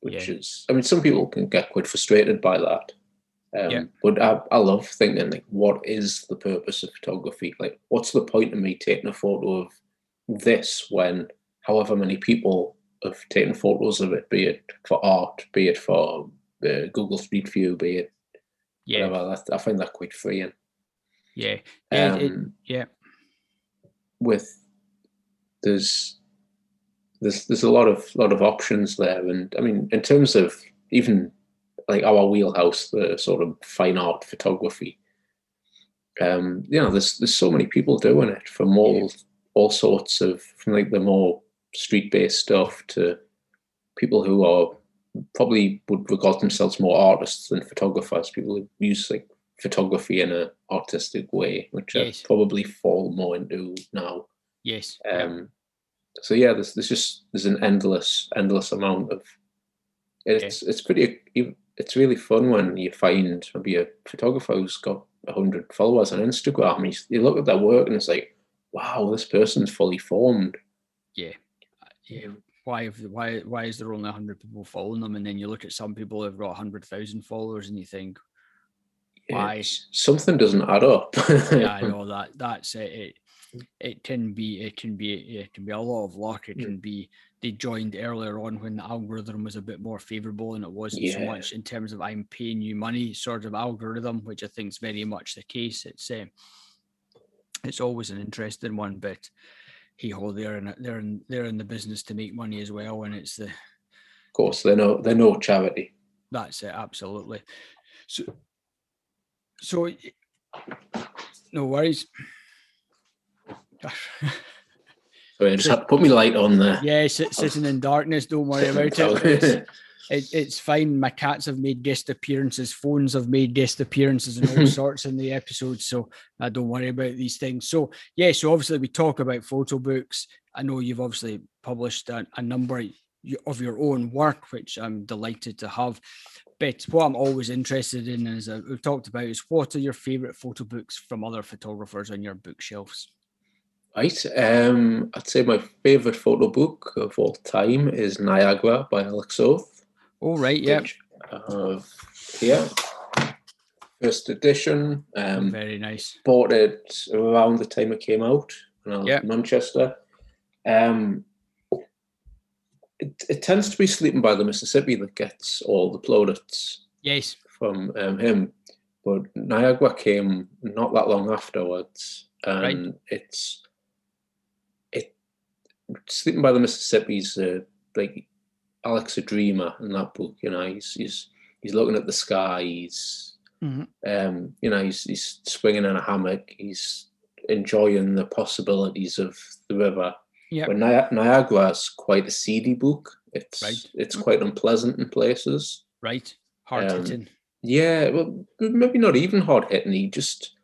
which yeah. is I mean some people can get quite frustrated by that. Um, yeah. But I, I love thinking like, what is the purpose of photography? Like, what's the point of me taking a photo of this when however many people have taken photos of it, be it for art, be it for uh, Google Street View, be it yeah. whatever. I find that quite freeing. Yeah, yeah, Um, it, yeah. With there's there's there's a lot of lot of options there, and I mean, in terms of even like our wheelhouse, the sort of fine art photography. Um, you know, there's there's so many people doing it from all all sorts of from like the more street based stuff to people who are probably would regard themselves more artists than photographers. People who use like photography in a artistic way, which Yes. I probably fall more into now. Yes. Um, so yeah, there's there's just there's an endless endless amount of it's it's pretty it's really fun when you find maybe a photographer who's got hundred followers on Instagram. And you, you look at their work and it's like, wow, this person's fully formed. yeah. Yeah. Why have why why is there only hundred people following them? And then you look at some people who've got hundred thousand followers and you think, Something doesn't add up. yeah, I know that that's it. it. It can be, it can be, it can be a lot of luck. It Mm. can be they joined earlier on when the algorithm was a bit more favorable and it wasn't so much in terms of I'm paying you money sort of algorithm, which I think is very much the case. It's uh, it's always an interesting one, but he ho, they're in, they're in, they're in the business to make money as well, and it's the of course, they're no they're no charity. That's it, absolutely. So, so no worries. So I just had to put me light on there. yeah, sit, sitting in darkness. Don't worry about it. It's, it. It's fine. My cats have made guest appearances. Phones have made guest appearances and all sorts in the episodes. So I don't worry about these things. So yeah. So obviously we talk about photo books. I know you've obviously published a, a number of your own work, which I'm delighted to have. But what I'm always interested in is uh, we've talked about is what are your favorite photo books from other photographers on your bookshelves? Right. Um, I'd say my favourite photo book of all time is Niagara by Alec Soth. Oh right, yeah, have here. First edition. Um, very nice. bought it around the time it came out when I was Yeah. in Manchester. Um, it, it tends to be Sleeping by the Mississippi that gets all the plaudits Yes, from um, him. But Niagara came not that long afterwards, and it's it sleeping by the Mississippi's uh, like Alec's a dreamer in that book. You know, he's he's he's looking at the sky. He's Mhm. um, you know he's he's swinging in a hammock. He's enjoying the possibilities of the river. Yeah, But Ni- Niagara's quite a seedy book. It's Right. it's quite unpleasant in places. right. Hard Um, hitting. Yeah, well, maybe not even hard hitting. He just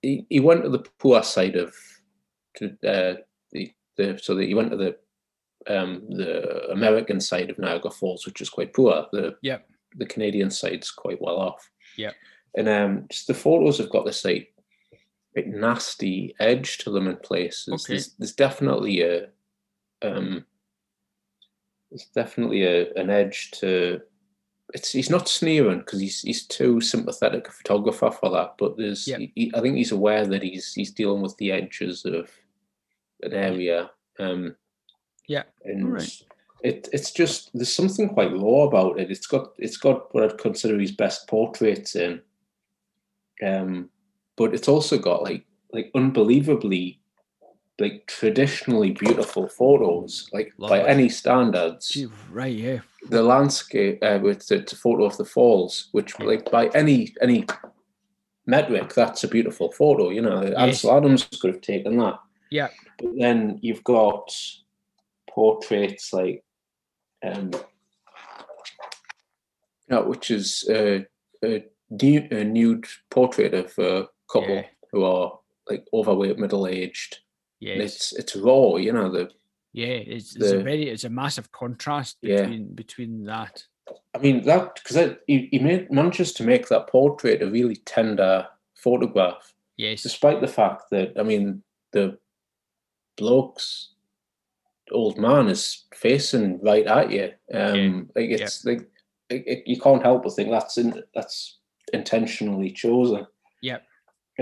he, he went to the poor side of to, uh, the the so that he went to the um the American side of Niagara Falls, which is quite poor. The yeah. the Canadian side's quite well off. Yeah. And um, just the photos have got this like, like nasty edge to them in places. Okay. There's, there's definitely a um, there's definitely a an edge to. It's he's not sneering because he's he's too sympathetic a photographer for that. But there's Yep. he, I think he's aware that he's he's dealing with the edges of an area. Um, Yeah. and Alright. it it's just there's something quite raw about it. It's got it's got what I'd consider his best portraits in, um, but it's also got like like unbelievably like traditionally beautiful photos, like by any standards. Gee, right, yeah. The landscape, uh, with the, a photo of the falls, which like by any any metric, that's a beautiful photo. You know, Yes. Ansel Adams could have taken that. Yeah. But then you've got portraits like, um, yeah, which is a, a, a nude portrait of a couple Yeah. who are like overweight, middle aged. Yeah, It's it's raw, you know. The yeah, it's, it's a very it's a massive contrast Yeah. between between that. I mean that because he, he made manages to make that portrait a really tender photograph, Yes. despite the fact that I mean the bloke's old man is facing right at you. Um, like it's like it, it- you can't help but think that's in, that's intentionally chosen. Yep.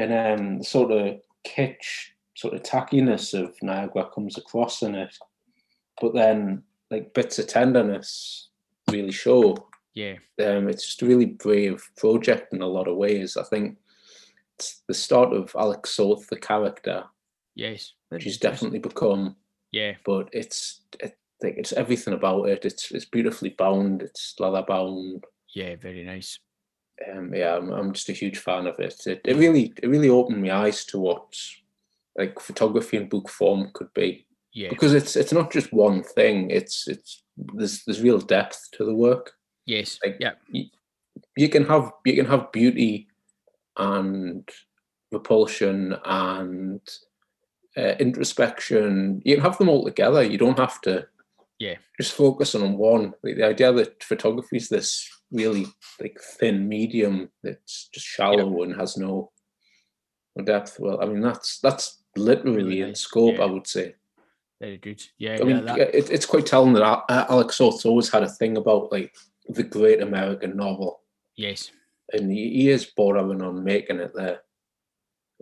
And um, the sort of kitsch, sort of tackiness of Niagara comes across in it, but then like bits of tenderness really show Yeah. um, it's just a really brave project in a lot of ways. I think it's the start of Alec Soth, the character. Yes, she's definitely become. Yeah, but it's it, like it's everything about it. It's it's beautifully bound. It's leather bound. Yeah, very nice. Um, yeah, I'm, I'm just a huge fan of it. It it really it really opened my eyes to what like photography in book form could be. Yeah, because it's it's not just one thing. It's it's there's there's real depth to the work. Yes. Like yeah. You, you can have you can have beauty and repulsion and uh, introspection. You can have them all together. You don't have to yeah just focus on one. Like the idea that photography is this really like thin medium that's just shallow and has no, no depth. Well, I mean that's that's literally in scope. Yeah. I would say. Very good. Yeah, I mean, it, it's quite telling that Alec Soth's always had a thing about like the great American novel. Yes. And he, he is bordering on making it there.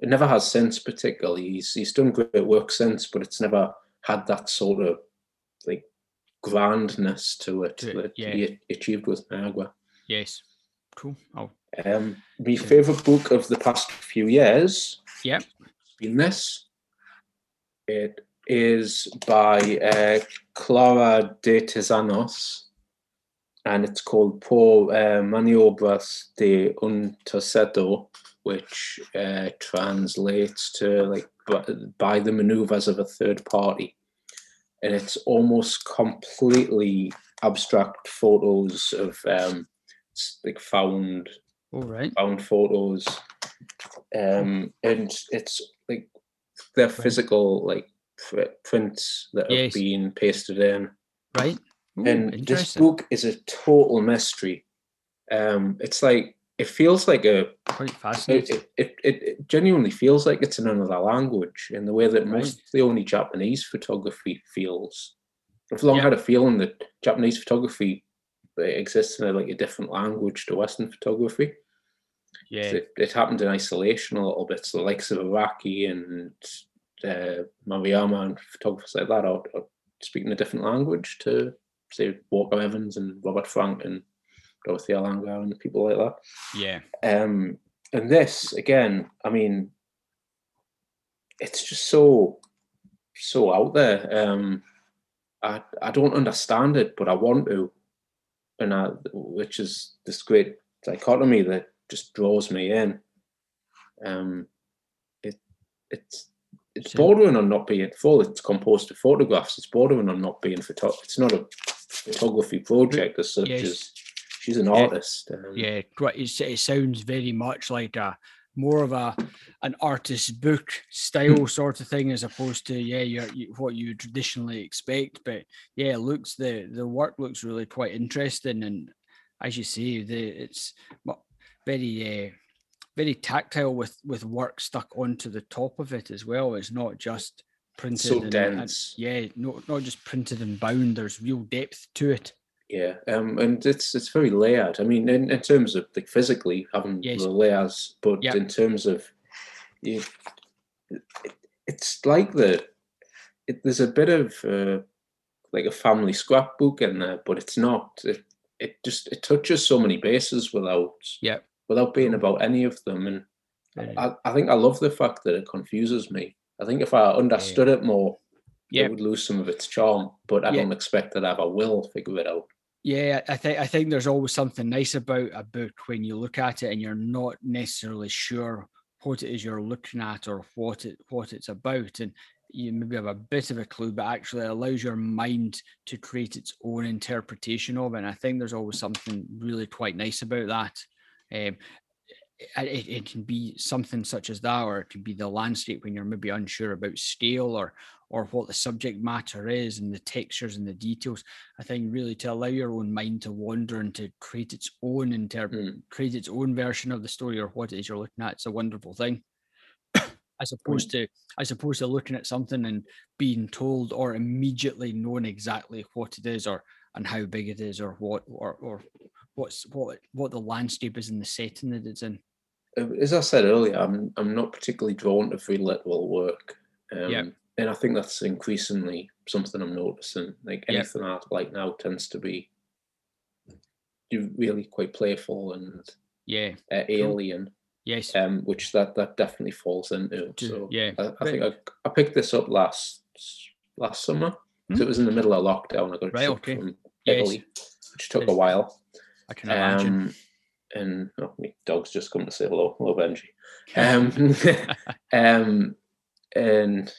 It never has since, particularly. He's he's done great work since, but it's never had that sort of like grandness to it To it, that yeah. he achieved with Niagara. Yes. Cool. Oh, Um, my favourite book of the past few years Yep. been this. It is by uh, Clara de Tezanos, and it's called Por uh, Maniobras de un Tercero, which uh, translates to like by, the maneuvers of a third party. And it's almost completely abstract photos of um, like found all right. found photos um and it's like they're physical like prints that have Yes. been pasted in Right. Ooh, and this book is a total mystery um it's like it feels like a Quite it, fascinating. it, it, it it genuinely feels like it's in another language in the way that Right. most the only japanese photography feels i've long Yeah. had a feeling that japanese photography uh, exists in a, like a different language to western photography yeah. it, it happened in isolation a little bit. So the likes of Araki and uh, Moriyama and photographers like that are, are speaking a different language to say Walker Evans and Robert Frank and Dorothea Lange and people like that. Yeah. Um, and this again, I mean, it's just so so out there. Um, I I don't understand it, but I want to, and I, which is this great dichotomy that just draws me in. Um, it it's it's So- bordering on not being full. It's composed of photographs. It's bordering on not being photo. It's not a photography project as such Yes. as she's an Yeah. artist. Um, Yeah. It sounds very much like a more of a an artist's book style sort of thing as opposed to yeah your, you, what you traditionally expect. But yeah it looks the the work looks really quite interesting. And as you say the it's very uh, very tactile with with work stuck onto the top of it as well. It's not just printed so and, and- dense. yeah not not just printed and bound. There's real depth to it Yeah, um, and it's it's very layered. I mean, in, in terms of like physically having Yes. the layers, but Yep. in terms of you, it, it's like the it, there's a bit of uh, like a family scrapbook in there, but it's not. It it just it touches so many bases without Yep. without being about any of them, and Very- I, I think I love the fact that it confuses me. I think if I understood it more, Yep. it would lose some of its charm. But I Yeah. don't expect that I ever will figure it out. Yeah, I think I think there's always something nice about a book when you look at it and you're not necessarily sure what it is you're looking at or what it what it's about, and you maybe have a bit of a clue, but actually allows your mind to create its own interpretation of it. And I think there's always something really quite nice about that. Um, it, it- can be something such as that, or it can be the landscape when you're maybe unsure about scale or or what the subject matter is and the textures and the details. I think really to allow your own mind to wander and to create its own interpret, Mm. create its own version of the story or what it is you're looking at. It's a wonderful thing. As opposed to as opposed to looking at something and being told or immediately knowing exactly what it is or and how big it is or what or or what's what what the landscape is in the setting that it's in. Uh, as I said earlier, I'm I'm not particularly drawn to very literal work. Um, Yeah. And I think that's increasingly something I'm noticing. Like Yeah. anything I like now tends to be you really quite playful and Yeah. uh, alien. Yes. Um, which that that definitely falls into. So yeah, I, I think I, I picked this up last last summer. So it was in the middle of lockdown. I got it right, okay. from Italy, yes. which took a while. I can imagine. Um, and oh, my dog's just come to say hello. Hello, Benji. Um, um, and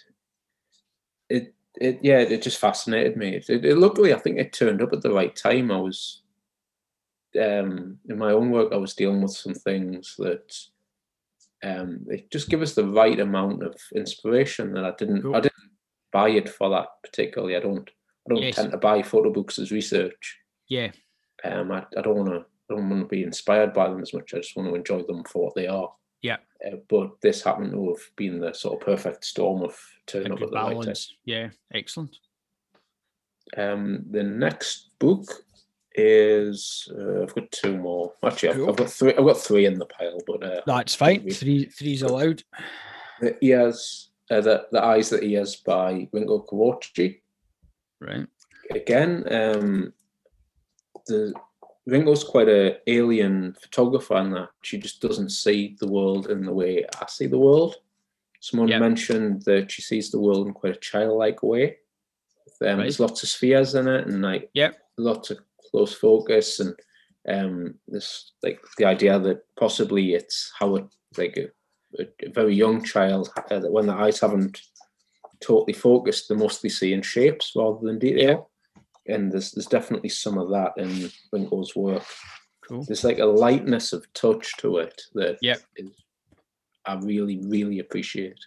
it, it, yeah, it just fascinated me. It, it, luckily, I think it turned up at the right time. I was, um, in my own work, I was dealing with some things that, um, they just give us the right amount of inspiration that I didn't, cool. I didn't buy it for that particularly. I don't, I don't yes. tend to buy photo books as research. Yeah. Um, I, I don't want to I don't want to be inspired by them as much. I just want to enjoy them for what they are. Yeah. Uh, but this happened to have been the sort of perfect storm of turning up at the balance. right time. Yeah, excellent. Um, the next book is uh, I've got two more. Actually, cool. I've, I've, got three. I've got three in the pile, but uh, that's fine. Three, three's allowed. The ears, uh, the the eyes that he has by Rinko Kawauchi. Right. Again, um, the Rinko's quite a alien photographer in that she just doesn't see the world in the way I see the world. Someone yep. mentioned that she sees the world in quite a childlike way. Um, right. There's lots of spheres in it, and like yep. lots of close focus, and um, this like the idea that possibly it's how it like a, a very young child uh, that when the eyes haven't totally focused, they're mostly seeing shapes rather than detail and there's there's definitely some of that in Rinko's work. Cool. There's like a lightness of touch to it that yep. is, I really really appreciate.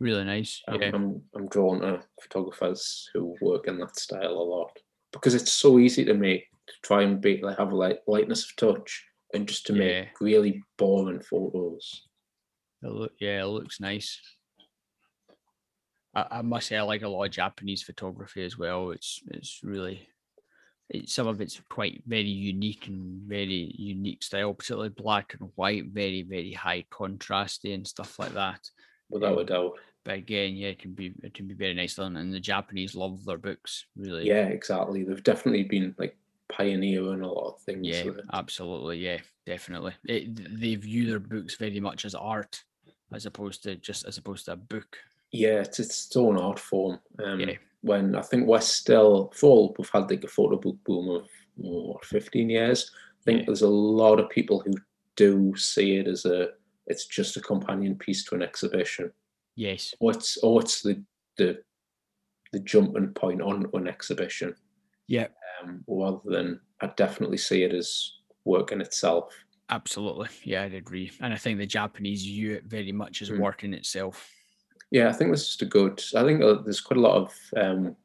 Really nice. I'm, yeah. I'm, I'm drawn to photographers who work in that style a lot because it's so easy to make to try and be like have a light, lightness of touch and just to yeah. make really boring photos. It look, yeah, it looks nice. I, I, must say I like a lot of Japanese photography as well. It's it's really it's, some of it's quite very unique and very unique style, particularly black and white, very very high contrasty and stuff like that. Without um, a doubt. But again, yeah, it can be it can be very nice and the Japanese love their books really. Yeah, exactly. They've definitely been like pioneering a lot of things. Yeah, absolutely. Yeah, definitely. It, they view their books very much as art, as opposed to just as opposed to a book yeah, it's, it's own art form. Um, yeah. When I think we're still full, we've had like a photo book boom of what, 15 years. I think yeah. there's a lot of people who do see it as a it's just a companion piece to an exhibition. Yes. Or it's or it's the the the jumping point on an exhibition. Yeah. Um, rather than I definitely see it as work in itself. Absolutely. Yeah, I'd agree. And I think the Japanese view it very much as mm. work in itself. Yeah, I think this is a good. I think uh, there's quite a lot of um,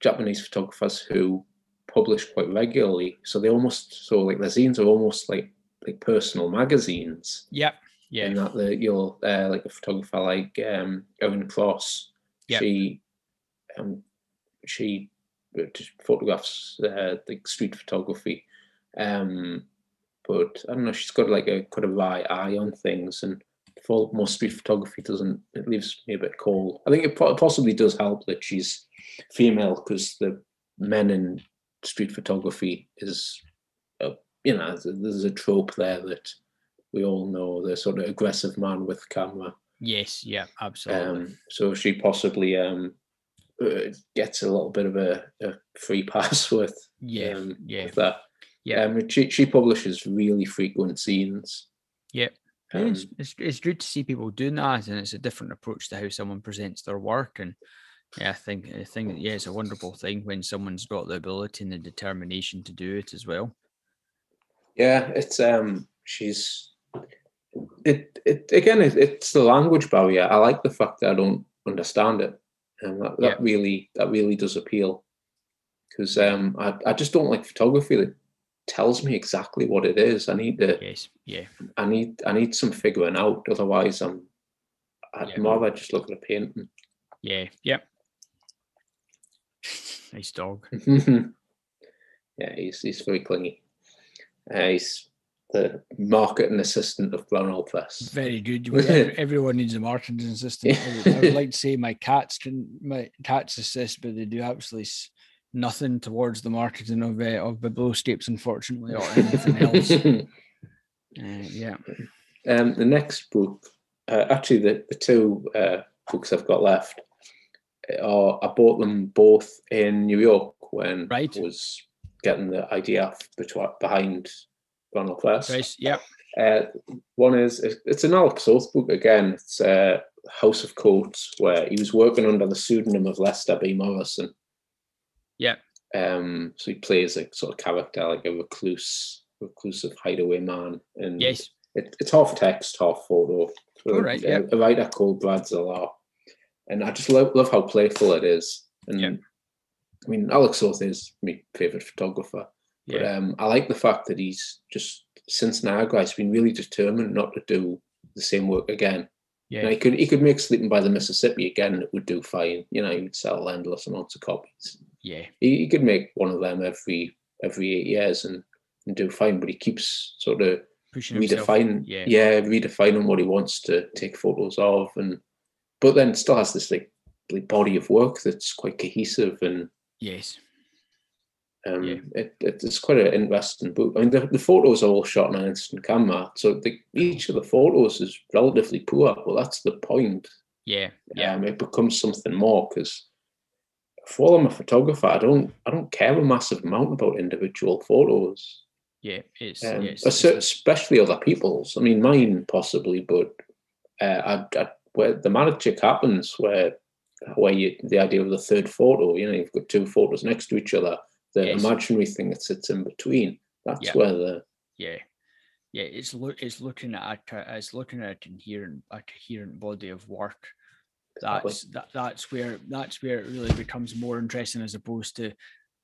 Japanese photographers who publish quite regularly. So they almost so like their zines are almost like like personal magazines. Yep. Yeah. And that the, you'll uh, like a photographer like um, Erin Kloss. Yep. She um, she uh, photographs uh, like street photography. Um, but I don't know. She's got like a quite a right eye on things, and for more street photography doesn't it leaves me a bit cold. I think it possibly does help that she's female because the men in street photography is, a, you know, there's a trope there that we all know the sort of aggressive man with camera. Yes, yeah, absolutely. Um, so she possibly um, uh, gets a little bit of a, a free pass with yeah, um, yeah, with that. Yeah, um, she she publishes really frequent zines. Yeah, um, it's, it's, it's good to see people doing that, and it's a different approach to how someone presents their work. And yeah, I think I think yeah, it's a wonderful thing when someone's got the ability and the determination to do it as well. Yeah, it's um, she's it it again. It, it's the language barrier. I like the fact that I don't understand it, and that, that yeah. really that really does appeal. Because um, I I just don't like photography that tells me exactly what it is. I need to. Yes. Yeah. I need. I need some figuring out. Otherwise, I'm. I'd yeah. rather just look at a painting. Yeah. Yep. nice dog. yeah, he's he's very clingy. Uh, he's the marketing assistant of Brown Owl Press. Very good. Everyone needs a marketing assistant. I would like to say my cats can my cats assist, but they do absolutely nothing towards the marketing of uh, of Biblioscapes, unfortunately, or anything else. uh, yeah. Um, the next book, uh, actually, the the two uh, books I've got left, are I bought them both in New York when right. I was getting the idea behind Ronald First. Right. Yep. Uh, one is it's an Alec Soth book again. It's uh, House of Coates, where he was working under the pseudonym of Lester B. Morrison. Yeah. Um, so he plays a sort of character like a recluse, reclusive hideaway man. And yes, it, it's half text, half photo. All right. Yeah. A, a writer called Brad Zellar. And I just love, love how playful it is. And yeah. I mean, Alec Soth is my favorite photographer. But um, I like the fact that he's just since Niagara, he's been really determined not to do the same work again. You know, Yeah. he could he could make Sleeping by the Mississippi again, and it would do fine. You know, he would sell endless amounts of copies. Yeah. He, he could make one of them every every eight years and, and do fine. But he keeps sort of Pushing redefining, Yeah. yeah, redefining what he wants to take photos of, and but then still has this like, body of work that's quite cohesive and Yes. um, Yeah. it, it's quite an interesting book. I mean, the, the photos are all shot on an instant camera, so the, each of the photos is relatively poor. Well, that's the point. Yeah. Yeah. Um, it becomes something more because for I'm a photographer, I don't I don't care a massive amount about individual photos, Yeah. It's, um, yeah, it's, es- it's- especially other people's. I mean, mine possibly, but uh, I, I, where the magic happens, where where you the idea of the third photo, you know, you've got two photos next to each other the Yes. imaginary thing that sits in between. That's Yeah. where the yeah. Yeah. It's look. It's looking at it's looking at a coherent, a coherent body of work. That's that. That's where that's where it really becomes more interesting as opposed to,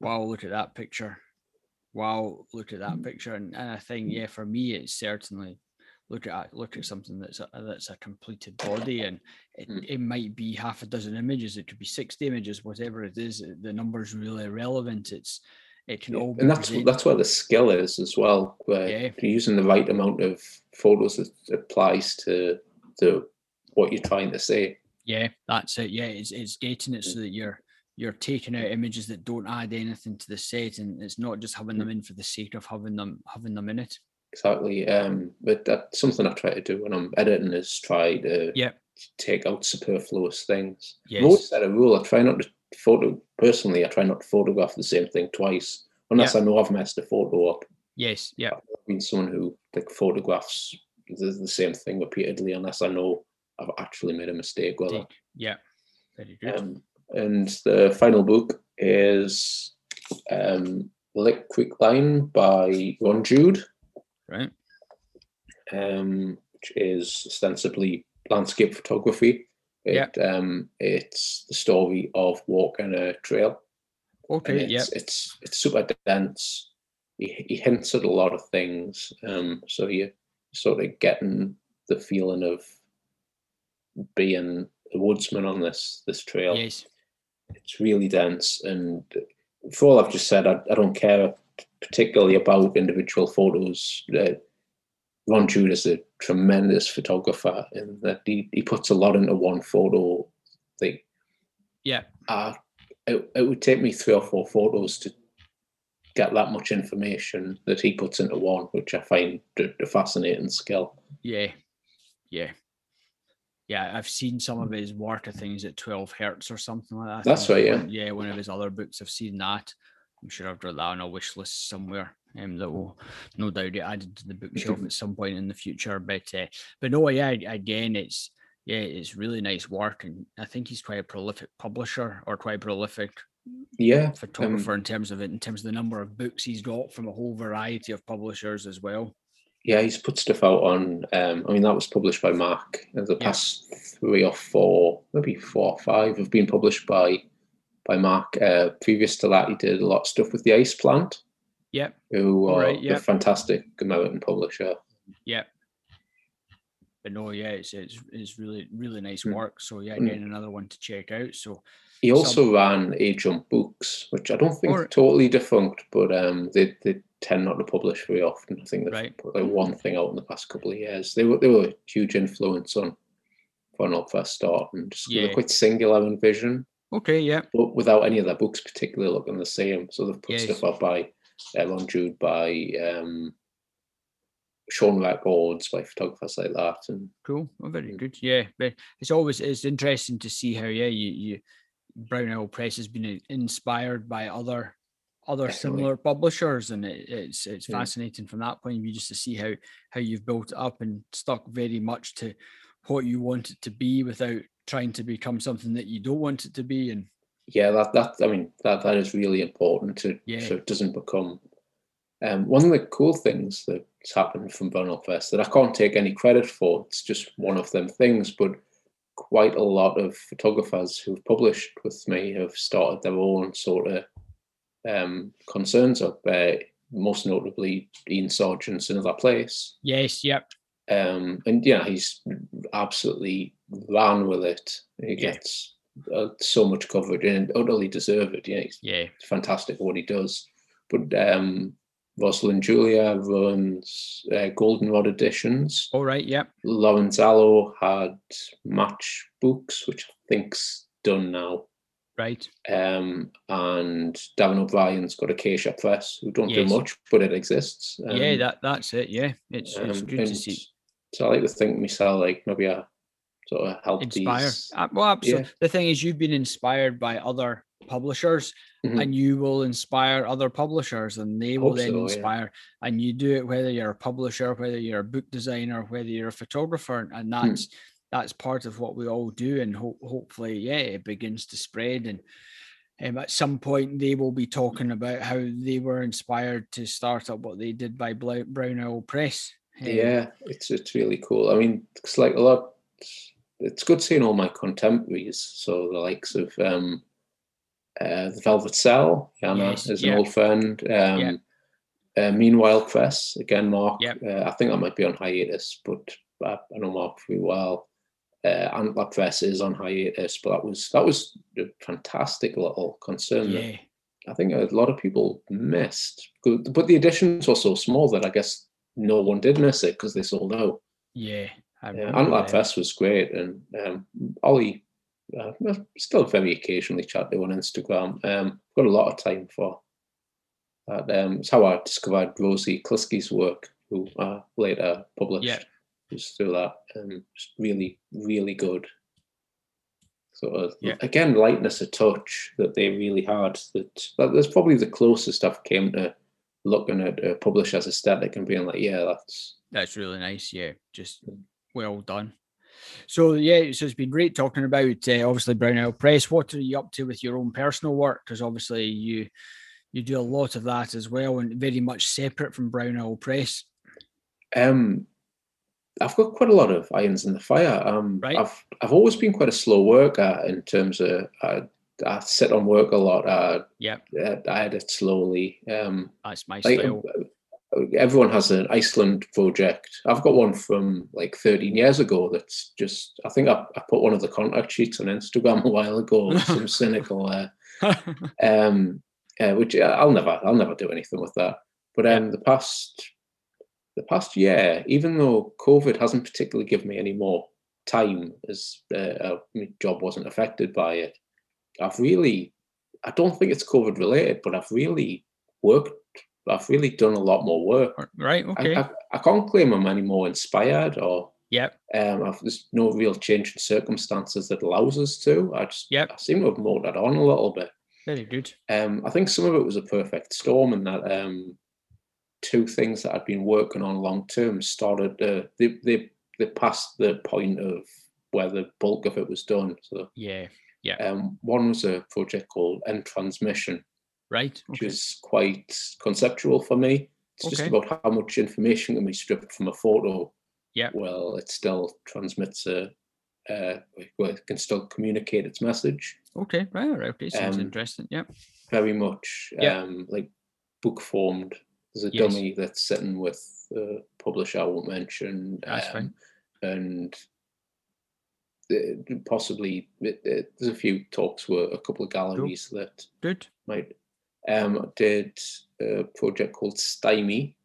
wow, look at that picture. Wow, look at that picture. And, and I think yeah, for me, it's certainly look at look at something that's a, that's a completed body and it, Mm. it might be half a dozen images it could be 60 images whatever it is the number's really irrelevant it's it can all be and that's present- that's where the skill is as well. Where Yeah. you're using the right amount of photos that applies to to what you're trying to say. Yeah, that's it. Yeah, it's it's getting it so that you're you're taking out images that don't add anything to the set, and it's not just having them in for the sake of having them having them in it. Exactly. Um, but that's something I try to do when I'm editing is try to Yeah. take out superfluous things. I've Yes. always set a rule. I try not to photo personally. I try not to photograph the same thing twice unless I know I've messed a photo up. Yes. Yeah. I've been someone who like photographs the, the same thing repeatedly unless I know I've actually made a mistake. Indeed. Yeah. Very good. Um, and the final book is um, Lick Creek Line by Ron Jude, right. um, which is ostensibly landscape photography. It, um, it's the story of walk walking a trail. Okay. Yeah. it's, it's it's super dense. He, he hints at a lot of things, um, so you're sort of getting the feeling of being a woodsman on this this trail. Yes. It's really dense, and for all I've just said, I, I don't care particularly about individual photos. Uh, Ron Jude is a tremendous photographer in that he, he puts a lot into one photo. Like, Yeah. uh, it, it would take me three or four photos to get that much information that he puts into one, which I find a, a fascinating skill. Yeah. Yeah. Yeah, I've seen some of his work. I think he's at 12 hertz or something like that. That's right, yeah. One- Yeah, one of his other books. I've seen that. I'm sure I've got that on a wish list somewhere. Um, that will no doubt get added to the bookshelf at some point in the future. But uh, but no, yeah, again, it's yeah, it's really nice work, and I think he's quite a prolific publisher or quite a prolific Yeah, um, photographer in terms of it, in terms of the number of books he's got from a whole variety of publishers as well. Yeah, he's put stuff out on. Um, I mean, that was published by MACK. And the Yeah. past three or four, maybe four or five, have been published by by MACK. Uh, previous to that, he did a lot of stuff with the Ice Plant, Yep, who are Right, a yeah. fantastic American publisher. yep. But no, yeah, it's it's, it's really really nice Mm. work. So yeah, Mm. another one to check out. So He Some- also ran A Jump Books, which I don't think Or- totally defunct, but um, they, they tend not to publish very often. I think they've Right. put like one thing out in the past couple of years. They were they were a huge influence on our first start and just Yeah. quite singular in vision, okay, yeah, but without any of their books particularly looking the same. So they've put Yes. stuff out by uh, Ron Jude, by um, Shawn Records by photographers like that. And cool, oh, very good. Yeah, but it's always it's interesting to see how yeah you you Brown Press has been inspired by other other Definitely. similar publishers, and it, it's it's yeah. fascinating from that point of view just to see how how you've built it up and stuck very much to what you want it to be without trying to become something that you don't want it to be. And yeah, that that I mean that that is really important to yeah. so it doesn't become. Um, one of the cool things that's happened from Brown Owl Press that I can't take any credit for. It's just one of them things, but quite a lot of photographers who've published with me have started their own sort of um, concerns up. Uh, most notably, Iain Sarjeant's another place. Yes. Yep. Um, and yeah, he's absolutely ran with it. He yeah. gets uh, so much coverage and utterly deserved. It. Yeah, he's yeah, fantastic what he does. But um, Rosalind Julia runs uh, Goldenrod editions. All right, yep. Lauren Zallo had Match Books, which I think's done now. Right. Um, and Darren O'Brien's got a Acacia Press, who don't yes. do much, but it exists. Um, yeah, that that's it. Yeah, it's, it's um, good to see. So I like to think myself like maybe I sort of help inspire. These. Uh, well, absolutely. Yeah. The thing is, you've been inspired by other publishers, mm-hmm. and you will inspire other publishers, and they will then so, inspire. Yeah. And you do it whether you're a publisher, whether you're a book designer, whether you're a photographer, and hmm. that's. Mm. That's part of what we all do, and ho- hopefully, yeah, it begins to spread. And um, at some point, they will be talking about how they were inspired to start up what they did by Brown Owl Press. Um, yeah, it's it's really cool. I mean, it's like a lot it's good seeing all my contemporaries. So the likes of um, uh, the Velvet Cell, Yana yes, is an yeah. old friend. Um, yeah. uh, Meanwhile, Press again, Mark. Yep. Uh, I think I might be on hiatus, but I, I know Mark pretty well. Uh, Antler Press is on hiatus, but that was that was a fantastic little concern. Yeah. I think a lot of people missed, but the editions were so small that I guess no one did miss it because they sold out. Yeah, yeah, Antler Fest was great, and um, Ollie uh, still very occasionally chat to on Instagram. Um, got a lot of time for that. Um, it's how I discovered Rosie Kliski's work, who uh, later published. Yeah. Just through that, um, really, really good. Sort of yeah. again, lightness of touch that they really had. That, that that's probably the closest I've came to looking at a publisher's aesthetic and being like, yeah, that's that's really nice. Yeah, just well done. So yeah, so it's been great talking about uh, obviously Brown Press. What are you up to with your own personal work? Because obviously you you do a lot of that as well, and very much separate from Brown Press. Um, I've got quite a lot of irons in the fire. Um, right. I've I've always been quite a slow worker in terms of I, I sit on work a lot. Uh, yeah, I edit slowly. Um, That's my like, style everyone has an Iceland project. I've got one from like 13 years ago. That's just I think I, I put one of the contact sheets on Instagram a while ago. Some cynical, uh, um, uh, which uh, I'll never I'll never do anything with that. But um, the past the past year, even though COVID hasn't particularly given me any more time, as uh, uh my job wasn't affected by it, I've really I don't think it's COVID related, but I've really worked I've really done a lot more work. Right. Okay. I, I, I can't claim I'm any more inspired or. Yep. Um, I've, there's no real change in circumstances that allows us to. I just. Yep. I seem to have mowed that on a little bit. Very good. Um, I think some of it was a perfect storm, and that um, two things that I'd been working on long term started. Uh, they they they passed the point of where the bulk of it was done. So yeah, yeah. Um, one was a project called End Transmission, right? Which okay. is quite conceptual for me. It's okay. just about how much information can be stripped from a photo. Yeah. Well, it still transmits a, uh, well, it can still communicate its message. Okay, right, right. Okay, sounds um, interesting. Yeah. Very much um, like book formed. There's a yes. dummy that's sitting with the publisher I won't mention. That's um, fine. And uh, possibly it, it, there's a few talks with a couple of galleries cool. that good might um, did a project called Stymie,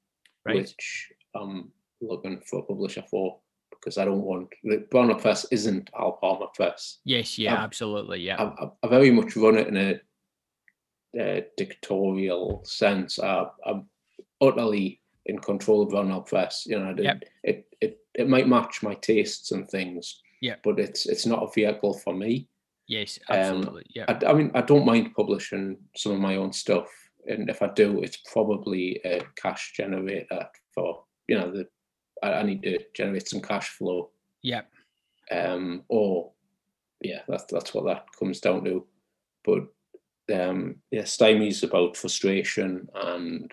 right. which I'm looking for a publisher for because I don't want the Brown Press isn't Al Palmer Press. Yes, yeah, i absolutely, yeah. I, I, very much run it in a, a dictatorial sense. I, I'm utterly in control of Brown Owl Press. You know, Yep. it, it it might match my tastes and things. Yeah. But it's it's not a vehicle for me. Yes, Um, absolutely. yeah. I, I mean, I don't mind publishing some of my own stuff, and if I do, it's probably a cash generator for you know the I, I need to generate some cash flow, Yeah. um, or yeah, that's that's what that comes down to. But um, yeah, Stymie's about frustration and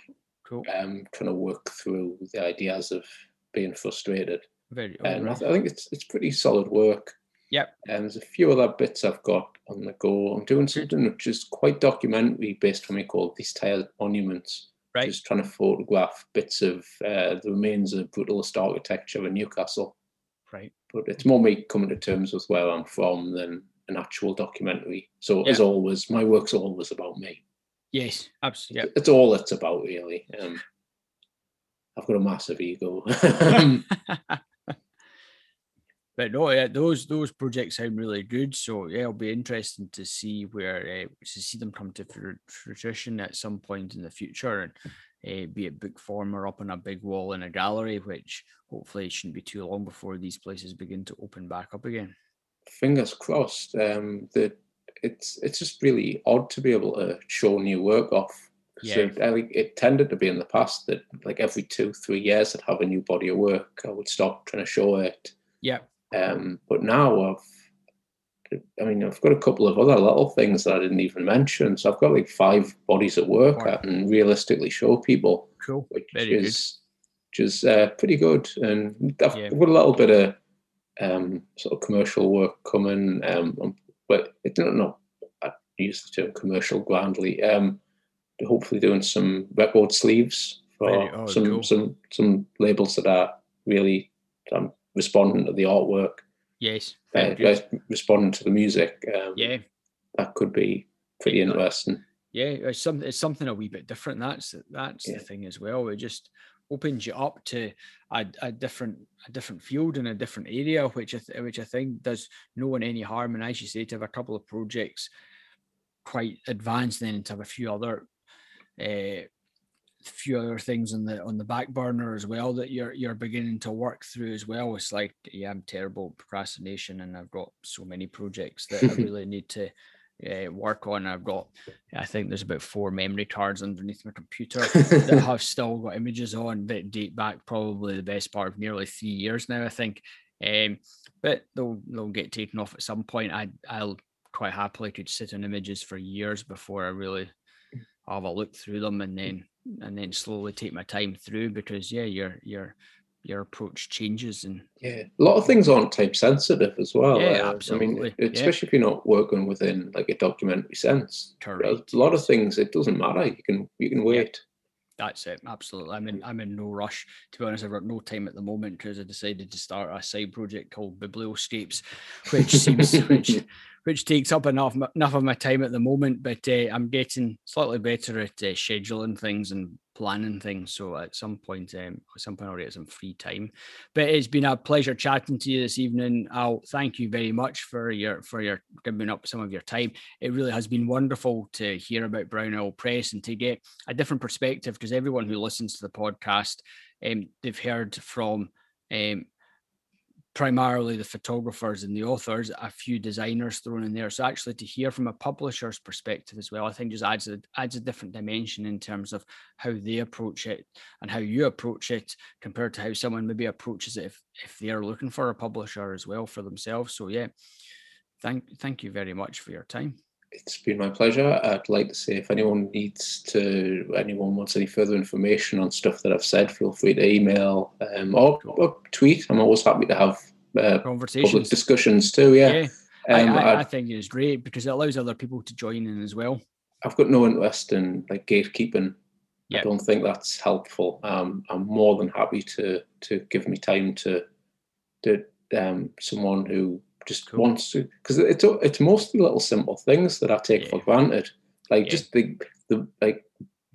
Cool. um, trying to work through the ideas of being frustrated. Very. And I, alright. I think it's it's pretty solid work. Yep. And there's a few other bits I've got on the go. I'm doing something which is quite documentary based for me called These Tiled Monuments. Right. Just trying to photograph bits of uh, the remains of brutalist architecture in Newcastle. Right. But it's more me coming to terms with where I'm from than an actual documentary. So as always, my work's always about me. Yes. Absolutely. It's all it's about really. Um, I've got a massive ego. but no, yeah, those those projects sound really good. So yeah, it'll be interesting to see where uh, to see them come to fruition at some point in the future, and uh, be it book form or up on a big wall in a gallery, which hopefully shouldn't be too long before these places begin to open back up again. fingers crossed. Um, that it's it's just really odd to be able to show new work off. Yeah. it, I think it tended to be in the past that like every two three years I'd have a new body of work. I would stop trying to show it. Yeah. Um, but now I've, I mean, I've got a couple of other little things that I didn't even mention. So I've got like five bodies of work Wow. I can realistically show people Cool. which Very good. is which is uh, pretty good. And I've Yeah. got a little bit of um, sort of commercial work coming, um, um, but I don't know. I use the term commercial grandly. Um, hopefully, doing some record sleeves for oh, some cool. some some labels that are really um, responding to the artwork, Yes. uh, responding to the music. Um, Yeah. that could be pretty interesting. yeah it's something it's something a wee bit different that's that's Yeah. the thing as well it just opens you up to a, a different a different field and a different area which I th- which I think does no one any harm. And as you say to have a couple of projects quite advanced then to have a few other uh few other things on the on the back burner as well that you're you're beginning to work through as well. It's like yeah i'm terrible procrastination and i've got so many projects that i really need to uh, work on. I've got i think there's about four memory cards underneath my computer that have still got images on that date back probably the best part of nearly three years now i think. Um but they'll they'll get taken off at some point. I i'll quite happily could sit on images for years before i really have a look through them and then and then slowly take my time through because yeah your your your approach changes and Yeah, a lot of things aren't type sensitive as well. Yeah, uh, I absolutely, mean, yeah. especially if you're not working within like a documentary sense. Correct a lot of things it doesn't matter. You can you can wait. That's it. Absolutely. I'm in. I'm in no rush. To be honest, I've got no time at the moment because I decided to start a side project called Biblioscapes, which seems which which takes up enough enough of my time at the moment. But uh, I'm getting slightly better at uh, scheduling things and planning things. So at some point, um, at some point, I'll get some free time. But it's been a pleasure chatting to you this evening. I'll thank you very much for your for your giving up some of your time. It really has been wonderful to hear about Brown Owl Press and to get a different perspective because everyone who listens to the podcast, um, they've heard from um, primarily the photographers and the authors, a few designers thrown in there. So actually, to hear from a publisher's perspective as well, I think just adds a adds a different dimension in terms of how they approach it and how you approach it compared to how someone maybe approaches it if if they are looking for a publisher as well for themselves. So yeah, thank thank you very much for your time. It's been my pleasure. I'd like to say if anyone needs to, anyone wants any further information on stuff that I've said, feel free to email um, or, or tweet. I'm always happy to have uh, public Conversations. discussions too. Yeah. Yeah, I, Um, I, I, I think it's great because it allows other people to join in as well. I've got no interest in like gatekeeping. Yeah. I don't think that's helpful. Um, I'm more than happy to to give me time to to um, someone who just Cool. wants to because it's it's mostly little simple things that I take for granted, like Yeah. just the the like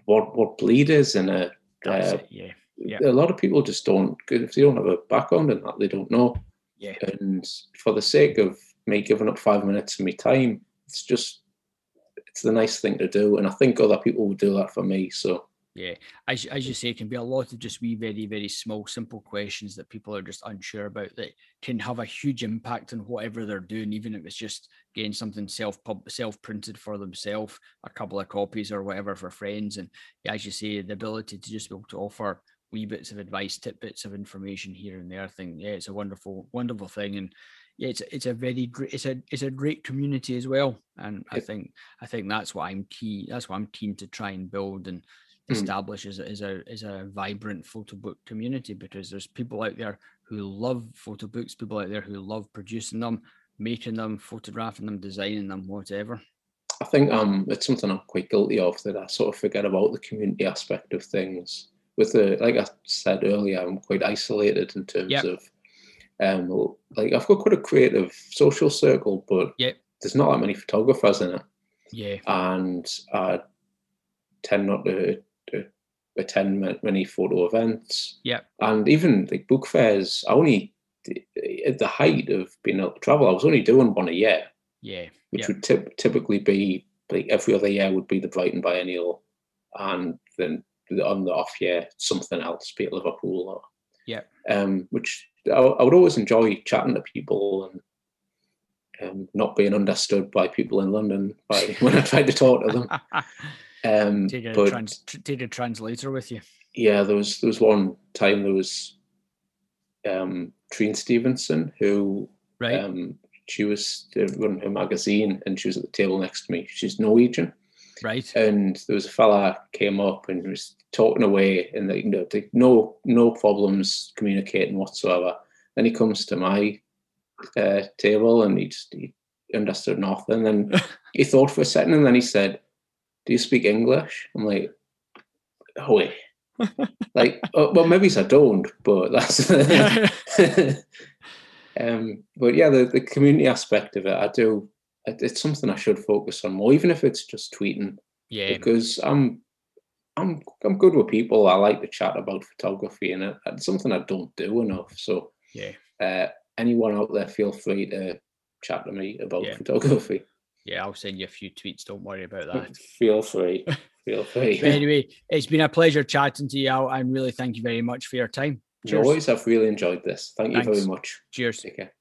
what what bleed is in a. Uh. Yeah, Yeah. A lot of people just don't if they don't have a background in that they don't know. yeah, And for the sake of me giving up five minutes of my time, it's just it's the nice thing to do, and I think other people would do that for me. So Yeah, as as you say, it can be a lot of just wee, very, very small, simple questions that people are just unsure about that can have a huge impact on whatever they're doing, even if it's just getting something self pub self printed for themselves, a couple of copies or whatever for friends. And as you say, the ability to just be able to offer wee bits of advice, tidbits of information here and there. I think yeah, it's a wonderful, wonderful thing, and yeah, it's it's a very great, it's a it's a great community as well. And I think I think that's what I'm key. That's what I'm keen to try and build and. Establish as a, as a as a vibrant photo book community because there's people out there who love photo books, people out there who love producing them, making them, photographing them, designing them, whatever. I think um it's something I'm quite guilty of that I sort of forget about the community aspect of things. With the like I said earlier, I'm quite isolated in terms yep. of um like I've got quite a creative social circle, but yep. there's not that many photographers in it. Yeah. And I tend not to attend many photo events. Yeah. And even like book fairs, I only at the height of being able to travel, I was only doing one a year. Yeah. Which would typically be like every other year would be the Brighton Biennial, and then on the off year something else, be it Liverpool or yeah. Um, which I, I would always enjoy chatting to people and um, not being understood by people in London by when I tried to talk to them. Um, take a, but, trans, take a translator with you. Yeah, there was there was one time there was um, Trine Stevenson who right. Um, she was running her magazine and she was at the table next to me. She's Norwegian. Right. And there was a fella came up and was talking away and the, you know, no no problems communicating whatsoever. Then he comes to my uh, table and he just he understood nothing. And he thought for a second and then he said, do you speak English? I'm like, wait. like, oh, well, maybe I don't, but that's. um, but yeah, the, the community aspect of it, I do. It's something I should focus on more, even if it's just tweeting. Yeah. Because I'm, I'm, I'm good with people. I like to chat about photography, and it's something I don't do enough. So yeah. Uh, anyone out there, feel free to chat to me about yeah. photography. Yeah, I'll send you a few tweets. Don't worry about that. Feel free. Feel free. anyway, it's been a pleasure chatting to you, Al, and really thank you very much for your time. Cheers. Always, I've really enjoyed this. Thank Thanks. you very much. Cheers. Take care.